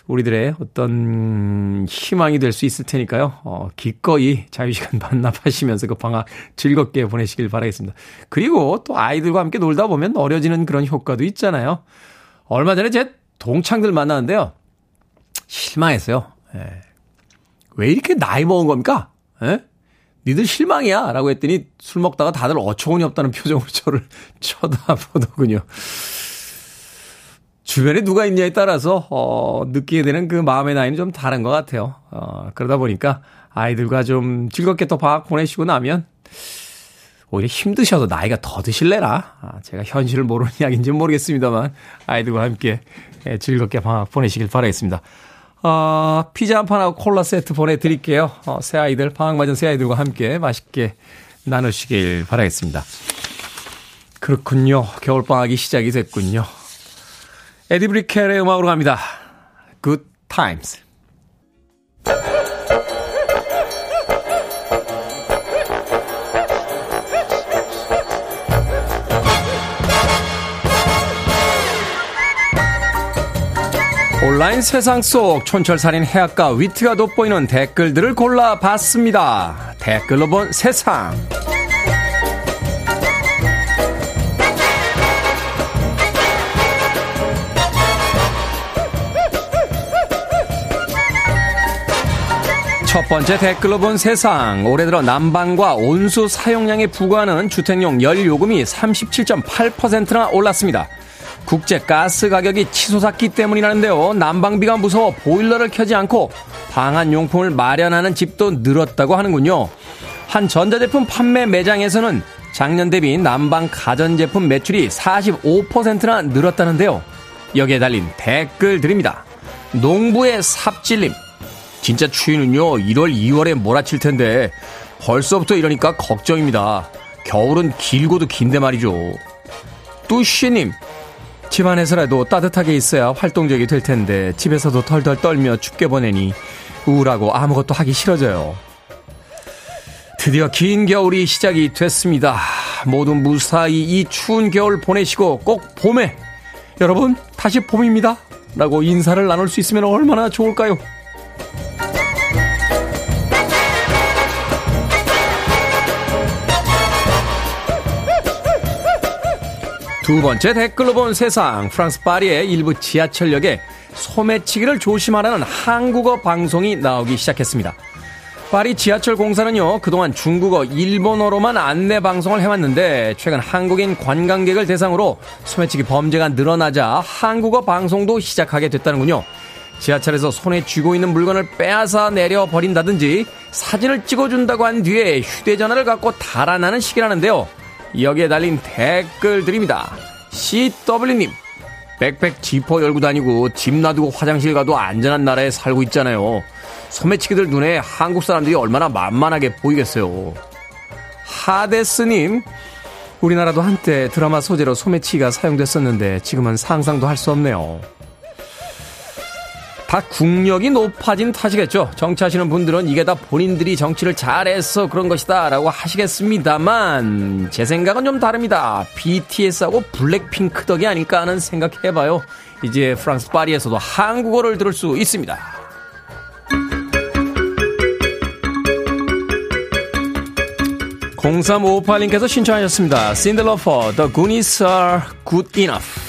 우리들의 어떤 희망이 될 수 있을 테니까요. 어, 기꺼이 자유시간 반납하시면서 그 방학 즐겁게 보내시길 바라겠습니다. 그리고 또 아이들과 함께 놀다 보면 어려지는 그런 효과도 있잖아요. 얼마 전에 제 동창들 만나는데요. 실망했어요. 예. 왜 이렇게 나이 먹은 겁니까? 예? 니들 실망이야. 라고 했더니 술 먹다가 다들 어처구니 없다는 표정으로 저를 쳐다보더군요. 주변에 누가 있냐에 따라서 어 느끼게 되는 그 마음의 나이는 좀 다른 것 같아요. 어 그러다 보니까 아이들과 좀 즐겁게 또 방학 보내시고 나면 오히려 힘드셔도 나이가 더 드실래나? 아, 제가 현실을 모르는 이야기인지는 모르겠습니다만 아이들과 함께 예, 즐겁게 방학 보내시길 바라겠습니다. 어, 피자 한 판하고 콜라 세트 보내드릴게요. 어, 새 아이들, 방학 맞은 새 아이들과 함께 맛있게 나누시길 바라겠습니다. 그렇군요. 겨울방학이 시작이 됐군요. 에디 브리켈의 음악으로 갑니다. Good Times. 온라인 세상 속 촌철살인 해악과 위트가 돋보이는 댓글들을 골라봤습니다. 댓글로 본 세상. 첫 번째 댓글로 본 세상. 올해 들어 난방과 온수 사용량에 부과하는 주택용 열 요금이 37.8%나 올랐습니다. 국제 가스 가격이 치솟았기 때문이라는데요. 난방비가 무서워 보일러를 켜지 않고 방한 용품을 마련하는 집도 늘었다고 하는군요. 한 전자제품 판매 매장에서는 작년 대비 난방 가전제품 매출이 45%나 늘었다는데요. 여기에 달린 댓글 드립니다. 농부의 삽질림. 진짜 추위는요, 1월, 2월에 몰아칠 텐데, 벌써부터 이러니까 걱정입니다. 겨울은 길고도 긴데 말이죠. 뚜쉬님, 집안에서라도 따뜻하게 있어야 활동적이 될 텐데, 집에서도 덜덜 떨며 춥게 보내니, 우울하고 아무것도 하기 싫어져요. 드디어 긴 겨울이 시작이 됐습니다. 모두 무사히 이 추운 겨울 보내시고 꼭 봄에, 여러분, 다시 봄입니다. 라고 인사를 나눌 수 있으면 얼마나 좋을까요? 두 번째 댓글로 본 세상 프랑스 파리의 일부 지하철역에 소매치기를 조심하라는 한국어 방송이 나오기 시작했습니다. 파리 지하철 공사는요 그동안 중국어, 일본어로만 안내 방송을 해왔는데 최근 한국인 관광객을 대상으로 소매치기 범죄가 늘어나자 한국어 방송도 시작하게 됐다는군요. 지하철에서 손에 쥐고 있는 물건을 빼앗아 내려 버린다든지 사진을 찍어준다고 한 뒤에 휴대전화를 갖고 달아나는 식이라는데요. 여기에 달린 댓글들입니다. CW님, 백팩 지퍼 열고 다니고 집 놔두고 화장실 가도 안전한 나라에 살고 있잖아요. 소매치기들 눈에 한국 사람들이 얼마나 만만하게 보이겠어요. 하데스님, 우리나라도 한때 드라마 소재로 소매치기가 사용됐었는데 지금은 상상도 할 수 없네요. 다 국력이 높아진 탓이겠죠. 정치하시는 분들은 이게 다 본인들이 정치를 잘해서 그런 것이다 라고 하시겠습니다만 제 생각은 좀 다릅니다. BTS하고 블랙핑크 덕이 아닐까 하는 생각해봐요. 이제 프랑스 파리에서도 한국어를 들을 수 있습니다. 0358님께서 신청하셨습니다. 신들러퍼 The Goonies are good enough.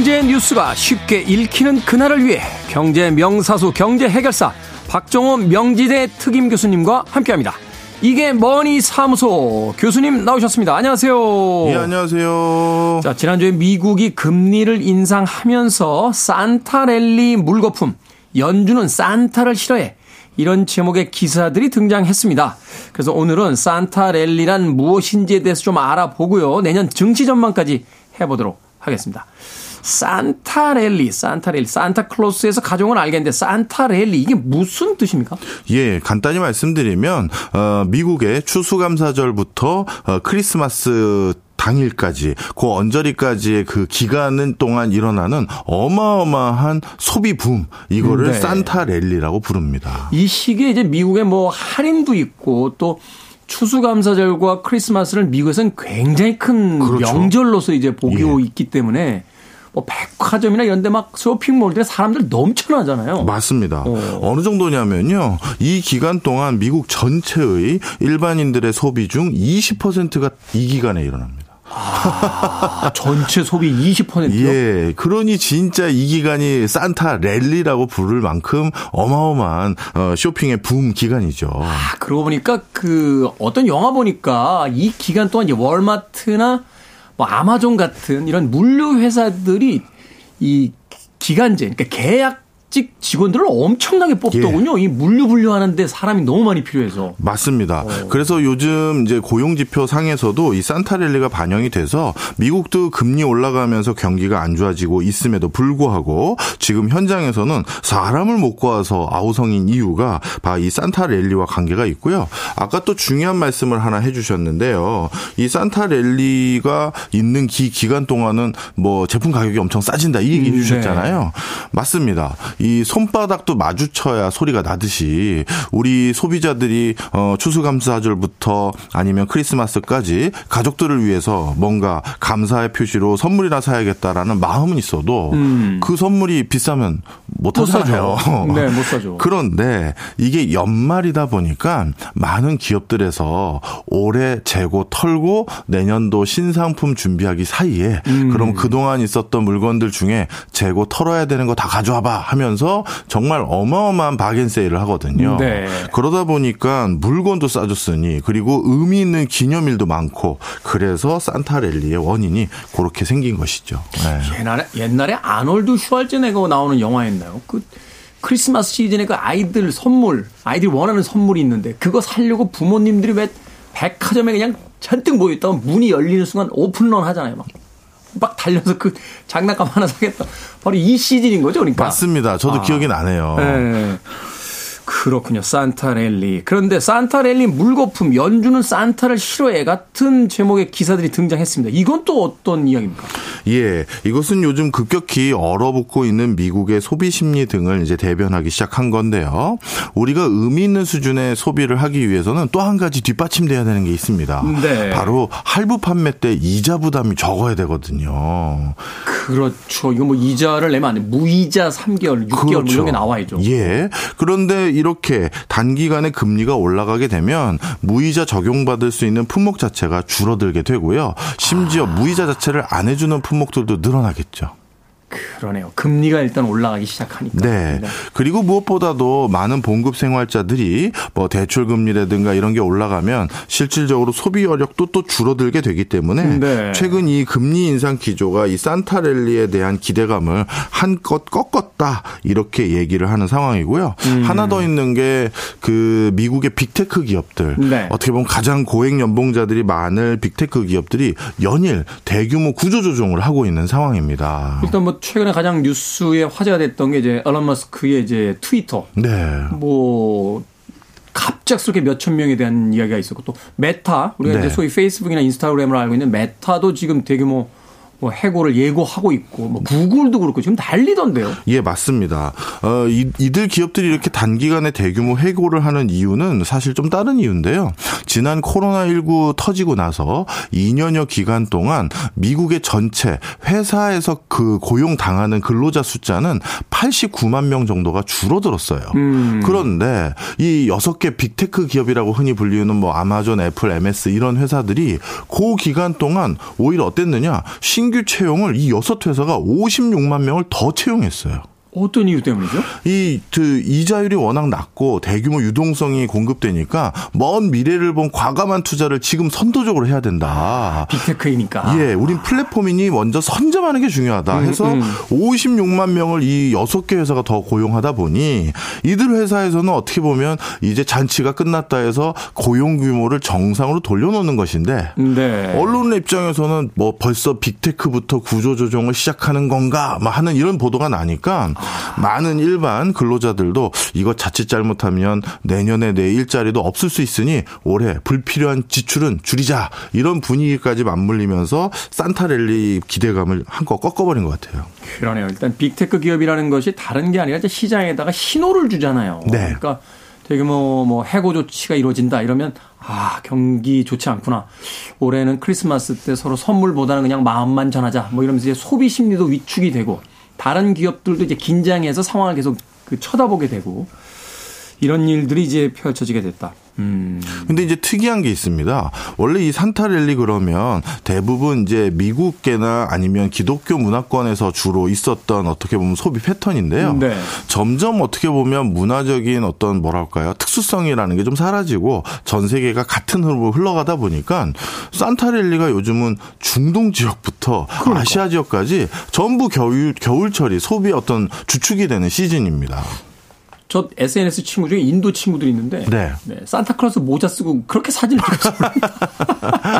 경제 뉴스가 쉽게 읽히는 그날을 위해 경제 명사수 경제 해결사 박정호 명지대 특임 교수님과 함께합니다. 이게 머니 사무소 교수님 나오셨습니다. 안녕하세요. 예, 안녕하세요. 자, 지난주에 미국이 금리를 인상하면서 산타랠리 물거품 연준은 산타를 싫어해 이런 제목의 기사들이 등장했습니다. 그래서 오늘은 산타랠리란 무엇인지에 대해서 좀 알아보고요. 내년 증시 전망까지 해보도록 하겠습니다. 산타랠리, 산타랠리, 산타클로스에서 가져온 건 알겠는데 산타랠리 이게 무슨 뜻입니까? 예, 간단히 말씀드리면 어, 미국의 추수감사절부터 어, 크리스마스 당일까지 그 언저리까지의 그 기간 동안 일어나는 어마어마한 소비 붐 이거를 네. 산타 랠리라고 부릅니다. 이 시기에 이제 미국에 뭐 할인도 있고 또 추수감사절과 크리스마스를 미국에서는 굉장히 큰 그렇죠. 명절로서 이제 보고 예. 있기 때문에 뭐 백화점이나 이런 데 막 쇼핑몰들에 사람들 넘쳐나잖아요. 맞습니다. 어. 어느 정도냐면요. 이 기간 동안 미국 전체의 일반인들의 소비 중 20%가 이 기간에 일어납니다. 아, 전체 소비 20%요? 예, 그러니 진짜 이 기간이 산타 랠리라고 부를 만큼 어마어마한 어, 쇼핑의 붐 기간이죠. 아, 그러고 보니까 그 어떤 영화 보니까 이 기간 동안 이제 월마트나 뭐 아마존 같은 이런 물류 회사들이 이 기간제 그러니까 계약 직 직원들을 엄청나게 뽑더군요. 이 물류 분류하는데 사람이 너무 많이 필요해서. 맞습니다. 그래서 요즘 이제 고용 지표 상에서도 이 산타랠리가 반영이 돼서 미국도 금리 올라가면서 경기가 안 좋아지고 있음에도 불구하고 지금 현장에서는 사람을 못 구해서 아우성인 이유가 바로 이 산타랠리와 관계가 있고요. 아까 또 중요한 말씀을 하나 해주셨는데요. 이 산타랠리가 있는 기 기간 동안은 뭐 제품 가격이 엄청 싸진다 이 얘기 음, 해주셨잖아요. 맞습니다. 이 손바닥도 마주쳐야 소리가 나듯이 우리 소비자들이 어 추수감사절부터 아니면 크리스마스까지 가족들을 위해서 뭔가 감사의 표시로 선물이나 사야겠다라는 마음은 있어도 그 선물이 비싸면 못 못. 사죠. 네, 못 사죠. 그런데 이게 연말이다 보니까 많은 기업들에서 올해 재고 털고 내년도 신상품 준비하기 사이에 음. 그럼 그동안 있었던 물건들 중에 재고 털어야 되는 거 다 가져와 봐 하면 서 정말 어마어마한 바겐 세일을 하거든요. 네. 그러다 보니까 물건도 싸졌으니 그리고 의미 있는 기념일도 많고 그래서 산타랠리의 원인이 그렇게 생긴 것이죠. 네. 옛날에 옛날에 아놀드 슈왈제네거 나오는 영화였나요? 그 크리스마스 시즌에 그 아이들 선물, 아이들이 원하는 선물이 있는데 그거 사려고 부모님들이 왜 백화점에 그냥 잔뜩 모여 있다가 문이 열리는 순간 오픈런 하잖아요. 막. 막 달려서 그 장난감 하나 사겠다. 바로 이 시즌인 거죠, 그러니까. 맞습니다. 저도 아. 기억이 나네요. 네. 그렇군요. 산타랠리. 그런데 산타랠리 물거품 연주는 산타를 싫어해 같은 제목의 기사들이 등장했습니다. 이건 또 어떤 이야기입니까? 예, 이것은 요즘 급격히 얼어붙고 있는 미국의 소비 심리 등을 이제 대변하기 시작한 건데요. 우리가 의미 있는 수준의 소비를 하기 위해서는 또 한 가지 뒷받침돼야 되는 게 있습니다. 네. 바로 할부 판매 때 이자 부담이 적어야 되거든요. 그렇죠. 이거 뭐 이자를 내면 안 돼. 무이자 3개월, 6개월 뭐 이런 게 나와야죠. 그렇죠. 예. 그런데 이렇게 단기간에 금리가 올라가게 되면 무이자 적용받을 수 있는 품목 자체가 줄어들게 되고요. 심지어 무이자 자체를 안 해주는 품목들도 늘어나겠죠. 그러네요. 금리가 일단 올라가기 시작하니까. 네. 그리고 무엇보다도 많은 봉급 생활자들이 뭐 대출 금리라든가 이런 게 올라가면 실질적으로 소비 여력도 또 줄어들게 되기 때문에 네. 최근 이 금리 인상 기조가 이 산타 랠리에 대한 기대감을 한껏 꺾었다 이렇게 얘기를 하는 상황이고요. 음. 하나 더 있는 게 그 미국의 빅테크 기업들 네. 어떻게 보면 가장 고액 연봉자들이 많을 빅테크 기업들이 연일 대규모 구조 조정을 하고 있는 상황입니다. 일단 뭐 최근에 가장 뉴스에 화제가 됐던 게 이제 일론 머스크의 이제 트위터. 네. 뭐 갑작스럽게 몇천 명에 대한 이야기가 있었고 또 메타 우리가 네. 이제 소위 페이스북이나 인스타그램을 알고 있는 메타도 지금 대규모 뭐 해고를 예고하고 있고 뭐 구글도 그렇고 지금 난리던데요. 예, 맞습니다. 어, 이, 이들 기업들이 이렇게 단기간에 대규모 해고를 하는 이유는 사실 좀 다른 이유인데요. 지난 코로나19 터지고 나서 2년여 기간 동안 미국의 전체 회사에서 그 고용 당하는 근로자 숫자는 89만 명 정도가 줄어들었어요. 그런데 이 여섯 개 빅테크 기업이라고 흔히 불리는 뭐 아마존, 애플, MS 이런 회사들이 그 기간 동안 오히려 어땠느냐? 신규 신규 채용을 이 여섯 회사가 56만 명을 더 채용했어요. 어떤 이유 때문이죠? 이, 그, 이자율이 워낙 낮고 대규모 유동성이 공급되니까 먼 미래를 본 과감한 투자를 지금 선도적으로 해야 된다. 빅테크이니까. 예, 우린 플랫폼이니 먼저 선점하는 게 중요하다 해서 음, 56만 명을 이 6개 회사가 더 고용하다 보니 이들 회사에서는 어떻게 보면 이제 잔치가 끝났다 해서 고용 규모를 정상으로 돌려놓는 것인데 네. 언론의 입장에서는 뭐 벌써 빅테크부터 구조 조정을 시작하는 건가 막 하는 이런 보도가 나니까 많은 일반 근로자들도 이거 자칫 잘못하면 내년에 내 일자리도 없을 수 있으니 올해 불필요한 지출은 줄이자 이런 분위기까지 맞물리면서 산타랠리 기대감을 한껏 꺾어버린 것 같아요. 그러네요. 일단 빅테크 기업이라는 것이 다른 게 아니라 이제 시장에다가 신호를 주잖아요. 네. 그러니까 되게 뭐, 뭐, 해고 조치가 이루어진다 이러면, 아, 경기 좋지 않구나. 올해는 크리스마스 때 서로 선물보다는 그냥 마음만 전하자. 뭐 이러면서 이제 소비 심리도 위축이 되고, 다른 기업들도 이제 긴장해서 상황을 계속 그 쳐다보게 되고, 이런 일들이 이제 펼쳐지게 됐다. 음. 근데 이제 특이한 게 있습니다. 원래 이 산타 랠리 그러면 대부분 이제 미국계나 아니면 기독교 문화권에서 주로 있었던 어떻게 보면 소비 패턴인데요. 네. 점점 어떻게 보면 문화적인 어떤 뭐랄까요 특수성이라는 게 좀 사라지고 전 세계가 같은 흐름으로 흘러가다 보니까 산타 랠리가 요즘은 중동 지역부터 아시아 지역까지 전부 겨울 겨울철이 소비 어떤 주축이 되는 시즌입니다. 저 SNS 친구 중에 인도 친구들이 있는데 네. 산타클로스 모자 쓰고 그렇게 사진을 찍었어요.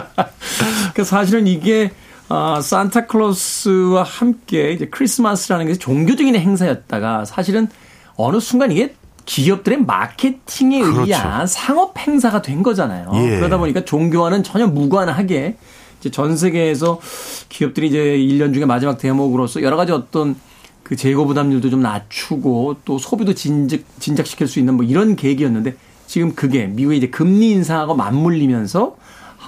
그 사실은 이게 아, 산타클로스와 함께 이제 크리스마스라는 게 종교적인 행사였다가 사실은 어느 순간 이게 기업들의 마케팅에 그렇죠. 의한 상업 행사가 된 거잖아요. 예. 그러다 보니까 종교와는 전혀 무관하게 이제 전 세계에서 기업들이 이제 1년 중에 마지막 대목으로서 여러 가지 어떤 그 재고 부담률도 좀 낮추고 또 소비도 진작, 진작시킬 수 있는 뭐 이런 계획이었는데 지금 그게 미국의 이제 금리 인상하고 맞물리면서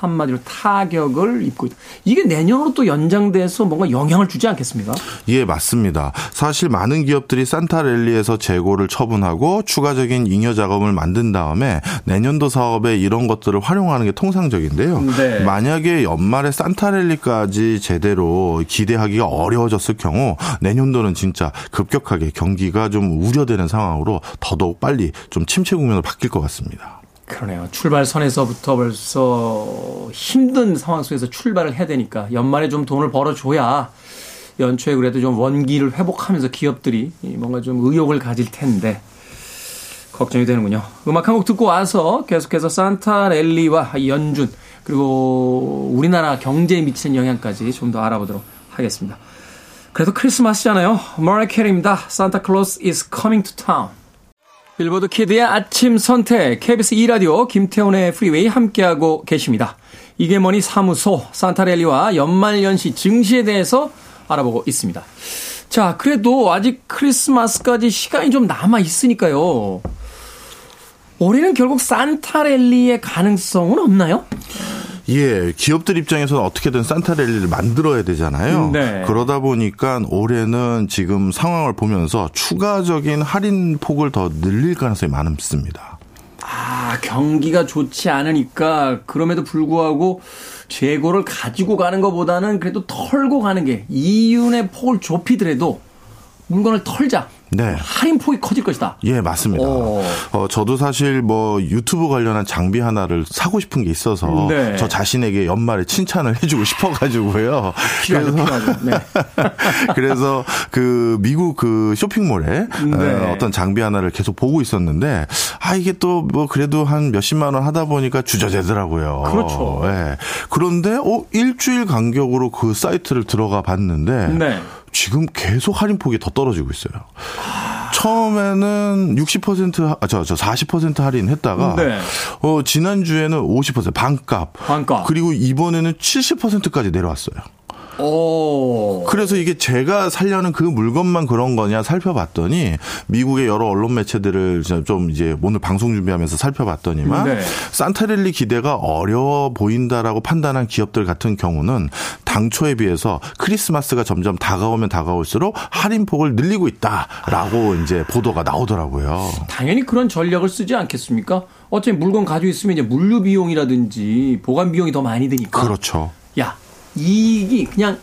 한마디로 타격을 입고 있다. 이게 내년으로 또 연장돼서 뭔가 영향을 주지 않겠습니까? 예, 맞습니다. 사실 많은 기업들이 산타 랠리에서 재고를 처분하고 추가적인 잉여 작업을 만든 다음에 내년도 사업에 이런 것들을 활용하는 게 통상적인데요. 네. 만약에 연말에 산타 랠리까지 제대로 기대하기가 어려워졌을 경우 내년도는 진짜 급격하게 경기가 좀 우려되는 상황으로 더더욱 빨리 좀 침체 국면으로 바뀔 것 같습니다. 그러네요. 출발선에서부터 벌써 힘든 상황 속에서 출발을 해야 되니까 연말에 좀 돈을 벌어줘야 연초에 그래도 좀 원기를 회복하면서 기업들이 뭔가 좀 의욕을 가질 텐데 걱정이 되는군요. 음악 한 곡 듣고 와서 계속해서 산타랠리와 연준 그리고 우리나라 경제에 미치는 영향까지 좀 더 알아보도록 하겠습니다. 그래도 크리스마스잖아요. 머라이어 캐리입니다. Santa Claus is coming to town. 빌보드 키드의 아침 선택, KBS 2라디오, 김태훈의 프리웨이 함께하고 계십니다. 이게 뭐니 사무소, 산타랠리와 연말연시 증시에 대해서 알아보고 있습니다. 자, 그래도 아직 크리스마스까지 시간이 좀 남아 있으니까요. 올해는 결국 산타랠리의 가능성은 없나요? 예, 기업들 입장에서는 어떻게든 산타랠리를 만들어야 되잖아요. 네. 그러다 보니까 올해는 지금 상황을 보면서 추가적인 할인 폭을 더 늘릴 가능성이 많습니다. 아, 경기가 좋지 않으니까 그럼에도 불구하고 재고를 가지고 가는 것보다는 그래도 털고 가는 게 이윤의 폭을 좁히더라도 물건을 털자. 네. 할인 폭이 커질 것이다. 예, 맞습니다. 오. 어, 저도 사실 뭐 유튜브 관련한 장비 하나를 사고 싶은 게 있어서 네. 저 자신에게 연말에 칭찬을 해주고 싶어가지고 필요하죠, 필요하죠. 네. 그래서 그 미국 그 쇼핑몰에 네. 어, 어떤 장비 하나를 계속 보고 있었는데 아 이게 또 뭐 그래도 한 몇십만 원 하다 보니까 주저되더라고요. 그렇죠. 예. 그런데 어 일주일 간격으로 그 사이트를 들어가 봤는데 네. 지금 계속 할인폭이 더 떨어지고 있어요. 처음에는 60% 아, 저, 저 40% 할인했다가 네. 어, 지난주에는 50% 반값. 반값. 그리고 이번에는 70%까지 내려왔어요. 오. 그래서 이게 제가 살려는 그 물건만 그런 거냐 살펴봤더니 미국의 여러 언론 매체들을 좀 이제 오늘 방송 준비하면서 살펴봤더니만 네. 산타랠리 기대가 어려워 보인다라고 판단한 기업들 같은 경우는 당초에 비해서 크리스마스가 점점 다가오면 다가올수록 할인폭을 늘리고 있다라고 이제 보도가 나오더라고요. 당연히 그런 전략을 쓰지 않겠습니까? 어차피 물건 가지고 있으면 이제 물류 비용이라든지 보관 비용이 더 많이 드니까. 그렇죠. 야, 이익이 그냥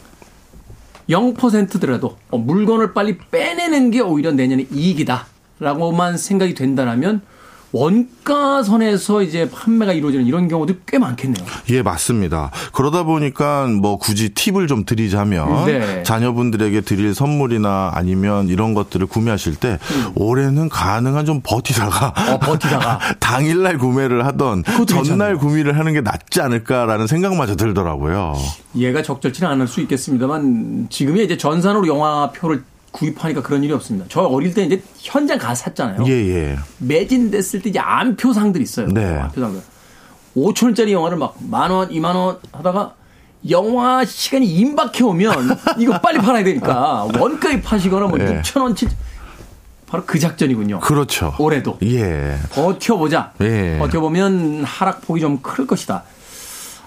0%더라도 어, 물건을 빨리 빼내는 게 오히려 내년에 이익이다라고만 생각이 된다면 원가선에서 이제 판매가 이루어지는 이런 경우도 꽤 많겠네요. 예, 맞습니다. 그러다 보니까 뭐 굳이 팁을 좀 드리자면 네. 자녀분들에게 드릴 선물이나 아니면 이런 것들을 구매하실 때 올해는 가능한 좀 버티다가 음. 어, 버티다가. 당일날 구매를 하던 전날 괜찮네요. 구매를 하는 게 낫지 않을까라는 생각마저 들더라고요. 이해가 적절치는 않을 수 있겠습니다만 지금이 이제 전산으로 영화표를 구입하니까 그런 일이 없습니다. 저 어릴 때 이제 현장 가서 샀잖아요. 예, 예. 매진됐을 때 이제 안표상들이 있어요. 네. 안표상들. 5천 원짜리 영화를 막 만 원, 2만 원 하다가 영화 시간이 임박해 오면 이거 빨리 팔아야 되니까 원가에 파시거나 뭐 네. 6천 원, 7 바로 그 작전이군요. 그렇죠. 올해도 예. 버텨보자. 예. 버텨보면 하락폭이 좀 클 것이다.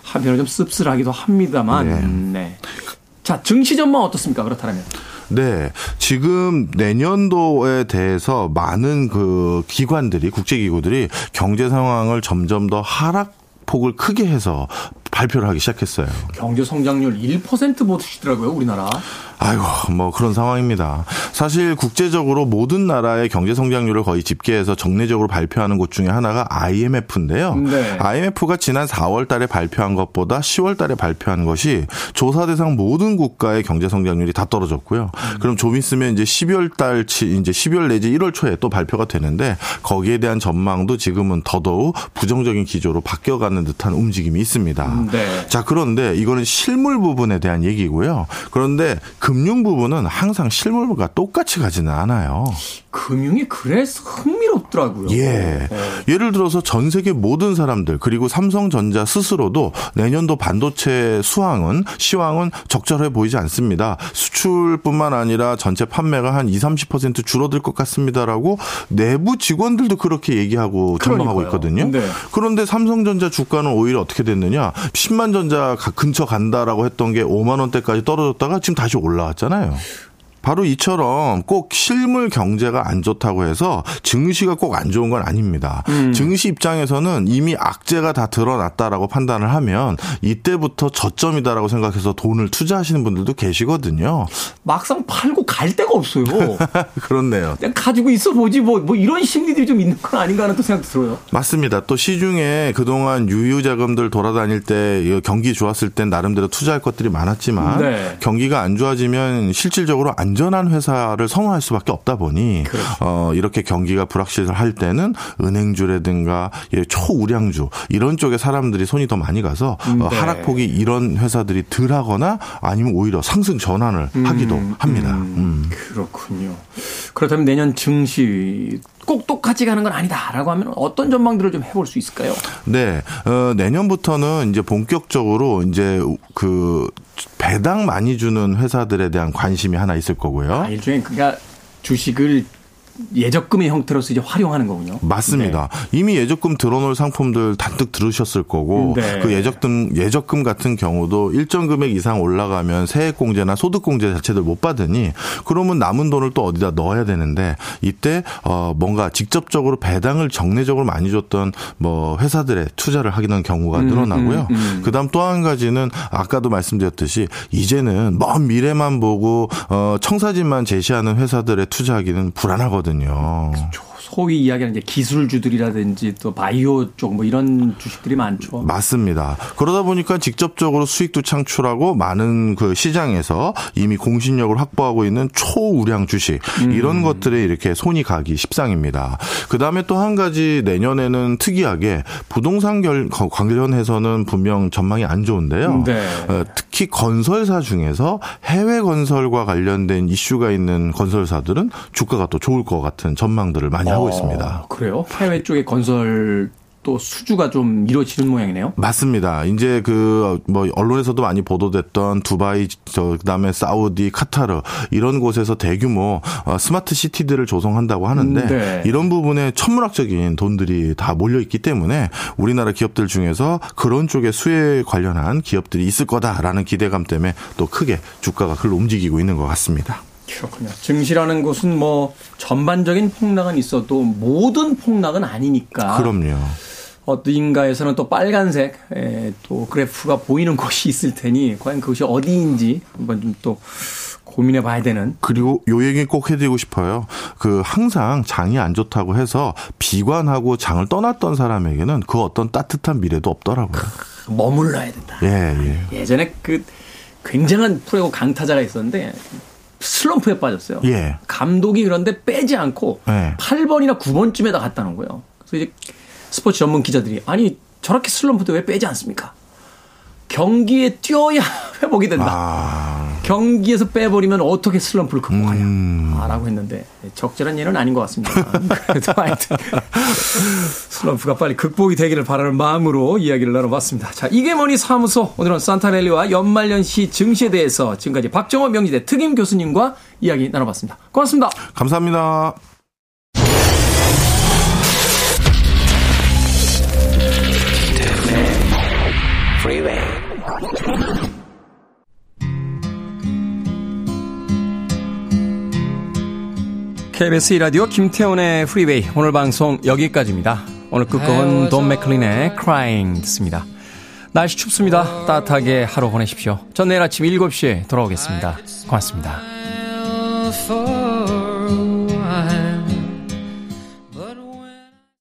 한편으로 좀 씁쓸하기도 합니다만. 네. 자, 증시 전망 어떻습니까? 그렇다면. 네. 지금 내년도에 대해서 많은 그 기관들이, 국제기구들이 경제 상황을 점점 더 하락 폭을 크게 해서 발표를 하기 시작했어요. 경제 성장률 1% 보시더라고요, 우리나라. 아이고, 뭐 그런 상황입니다. 사실 국제적으로 모든 나라의 경제 성장률을 거의 집계해서 정례적으로 발표하는 곳 중에 하나가 IMF인데요. 네. IMF가 지난 4월 달에 발표한 것보다 10월 달에 발표한 것이 조사 대상 모든 국가의 경제 성장률이 다 떨어졌고요. 그럼 좀 있으면 이제 12월 달치 이제 12월 내지 1월 초에 또 발표가 되는데 거기에 대한 전망도 지금은 더더욱 부정적인 기조로 바뀌어가는 듯한 움직임이 있습니다. 네. 자, 그런데 이거는 실물 부분에 대한 얘기고요. 그런데 금융 부분은 항상 실물과 똑같이 가지는 않아요. 금융이 그래서 흥미롭더라고요. 예. 예를 들어서 전 세계 모든 사람들 그리고 삼성전자 스스로도 내년도 반도체 수황은 시황은 적절해 보이지 않습니다. 수출뿐만 아니라 전체 판매가 한 2, 30% 줄어들 것 같습니다라고 내부 직원들도 그렇게 얘기하고 전망하고 그러니까요. 있거든요. 네. 그런데 삼성전자 주가는 오히려 어떻게 됐느냐? 10만 전자 가- 근처 간다라고 했던 게 5만 원대까지 떨어졌다가 지금 다시 올라 왔잖아요. 바로 이처럼 꼭 실물 경제가 안 좋다고 해서 증시가 꼭 안 좋은 건 아닙니다. 증시 입장에서는 이미 악재가 다 드러났다라고 판단을 하면 이때부터 저점이다라고 생각해서 돈을 투자하시는 분들도 계시거든요. 막상 팔고 갈 데가 없어요. 그렇네요. 그냥 가지고 있어 보지 뭐, 뭐 이런 심리들이 좀 있는 건 아닌가 하는 또 생각도 들어요. 맞습니다. 또 시중에 그동안 유유 자금들 돌아다닐 때 경기 좋았을 땐 나름대로 투자할 것들이 많았지만 네. 경기가 안 좋아지면 실질적으로 안 전한 회사를 선호할 수밖에 없다 보니 그렇죠. 어, 이렇게 경기가 불확실할 때는 은행주라든가 예, 초우량주 이런 쪽에 사람들이 손이 더 많이 가서 어, 네. 하락폭이 이런 회사들이 덜하거나 아니면 오히려 상승 전환을 하기도 합니다. 음. 그렇군요. 그렇다면 내년 증시 꼭 똑같이 가는 건 아니다라고 하면 어떤 전망들을 좀 해볼 수 있을까요? 네, 어, 내년부터는 이제 본격적으로 이제 그 배당 많이 주는 회사들에 대한 관심이 하나 있을 거고요. 아, 일종의 그러니까 주식을 예적금의 형태로서 이제 활용하는 거군요. 맞습니다. 이미 예적금 들어놓을 상품들 단뜩 들으셨을 거고 네. 그 예적금 예적금 같은 경우도 일정 금액 이상 올라가면 세액공제나 소득공제 자체들 못 받으니 그러면 남은 돈을 또 어디다 넣어야 되는데 이때 어 뭔가 직접적으로 배당을 정례적으로 많이 줬던 뭐 회사들의 투자를 하기는 경우가 늘어나고요. 그다음 또 한 가지는 아까도 말씀드렸듯이 이제는 먼 미래만 보고 어 청사진만 제시하는 회사들에 투자하기는 불안하거든요. 있거든요. 소위 이야기하는 이제 기술주들이라든지 또 바이오 쪽 뭐 이런 주식들이 많죠. 맞습니다. 그러다 보니까 직접적으로 수익도 창출하고 많은 그 시장에서 이미 공신력을 확보하고 있는 초우량 주식 이런 것들에 이렇게 손이 가기 십상입니다. 그 다음에 또 한 가지 내년에는 특이하게 부동산 결- 관련해서는 분명 전망이 안 좋은데요. 네. 어, 특히 건설사 중에서 해외 건설과 관련된 이슈가 있는 건설사들은 주가가 또 좋을 것 같은 전망들을 많이 하고 있습니다. 어, 그래요? 해외 쪽의 건설 또 수주가 좀 이루어지는 모양이네요. 맞습니다. 이제 그 뭐 언론에서도 많이 보도됐던 두바이 저 그다음에 사우디, 카타르 이런 곳에서 대규모 어, 스마트 시티들을 조성한다고 하는데 음, 네. 이런 부분에 천문학적인 돈들이 다 몰려 있기 때문에 우리나라 기업들 중에서 그런 쪽에 수혜에 관련한 기업들이 있을 거다라는 기대감 때문에 또 크게 주가가 글로 움직이고 있는 것 같습니다. 그렇군요. 증시라는 곳은 뭐 전반적인 폭락은 있어도 모든 폭락은 아니니까. 그럼요. 어딘가에서는 또 빨간색 에, 또 그래프가 보이는 곳이 있을 테니 과연 그것이 어디인지 한번 좀 또 고민해 봐야 되는 그리고 요 얘기 꼭 해드리고 싶어요. 그 항상 장이 안 좋다고 해서 비관하고 장을 떠났던 사람에게는 그 어떤 따뜻한 미래도 없더라고요. 머물러야 된다. 예, 예. 예전에 그 굉장한 프로야구 강타자가 있었는데 슬럼프에 빠졌어요. 예. 감독이 그런데 빼지 않고 예. 8번이나 9번쯤에다 갔다는 거예요. 그래서 이제 스포츠 전문 기자들이 아니 저렇게 슬럼프도 왜 빼지 않습니까? 경기에 뛰어야 회복이 된다. 아, 경기에서 빼버리면 어떻게 슬럼프를 극복하냐. 라고 했는데 적절한 예는 아닌 것 같습니다. 그래도 하여튼 슬럼프가 빨리 극복이 되기를 바라는 마음으로 이야기를 나눠봤습니다. 자, 이게 뭐니 사무소. 오늘은 산타렐리와 연말연시 증시에 대해서 지금까지 박정호 명지대 특임 교수님과 이야기 나눠봤습니다. 고맙습니다. 감사합니다. KBS 2라디오 김태훈의 프리웨이 오늘 방송 여기까지입니다. 오늘 끝곡은 돈 맥클린의 Crying 듣습니다. 날씨 춥습니다. 따뜻하게 하루 보내십시오. 전 내일 아침 7시에 돌아오겠습니다. 고맙습니다.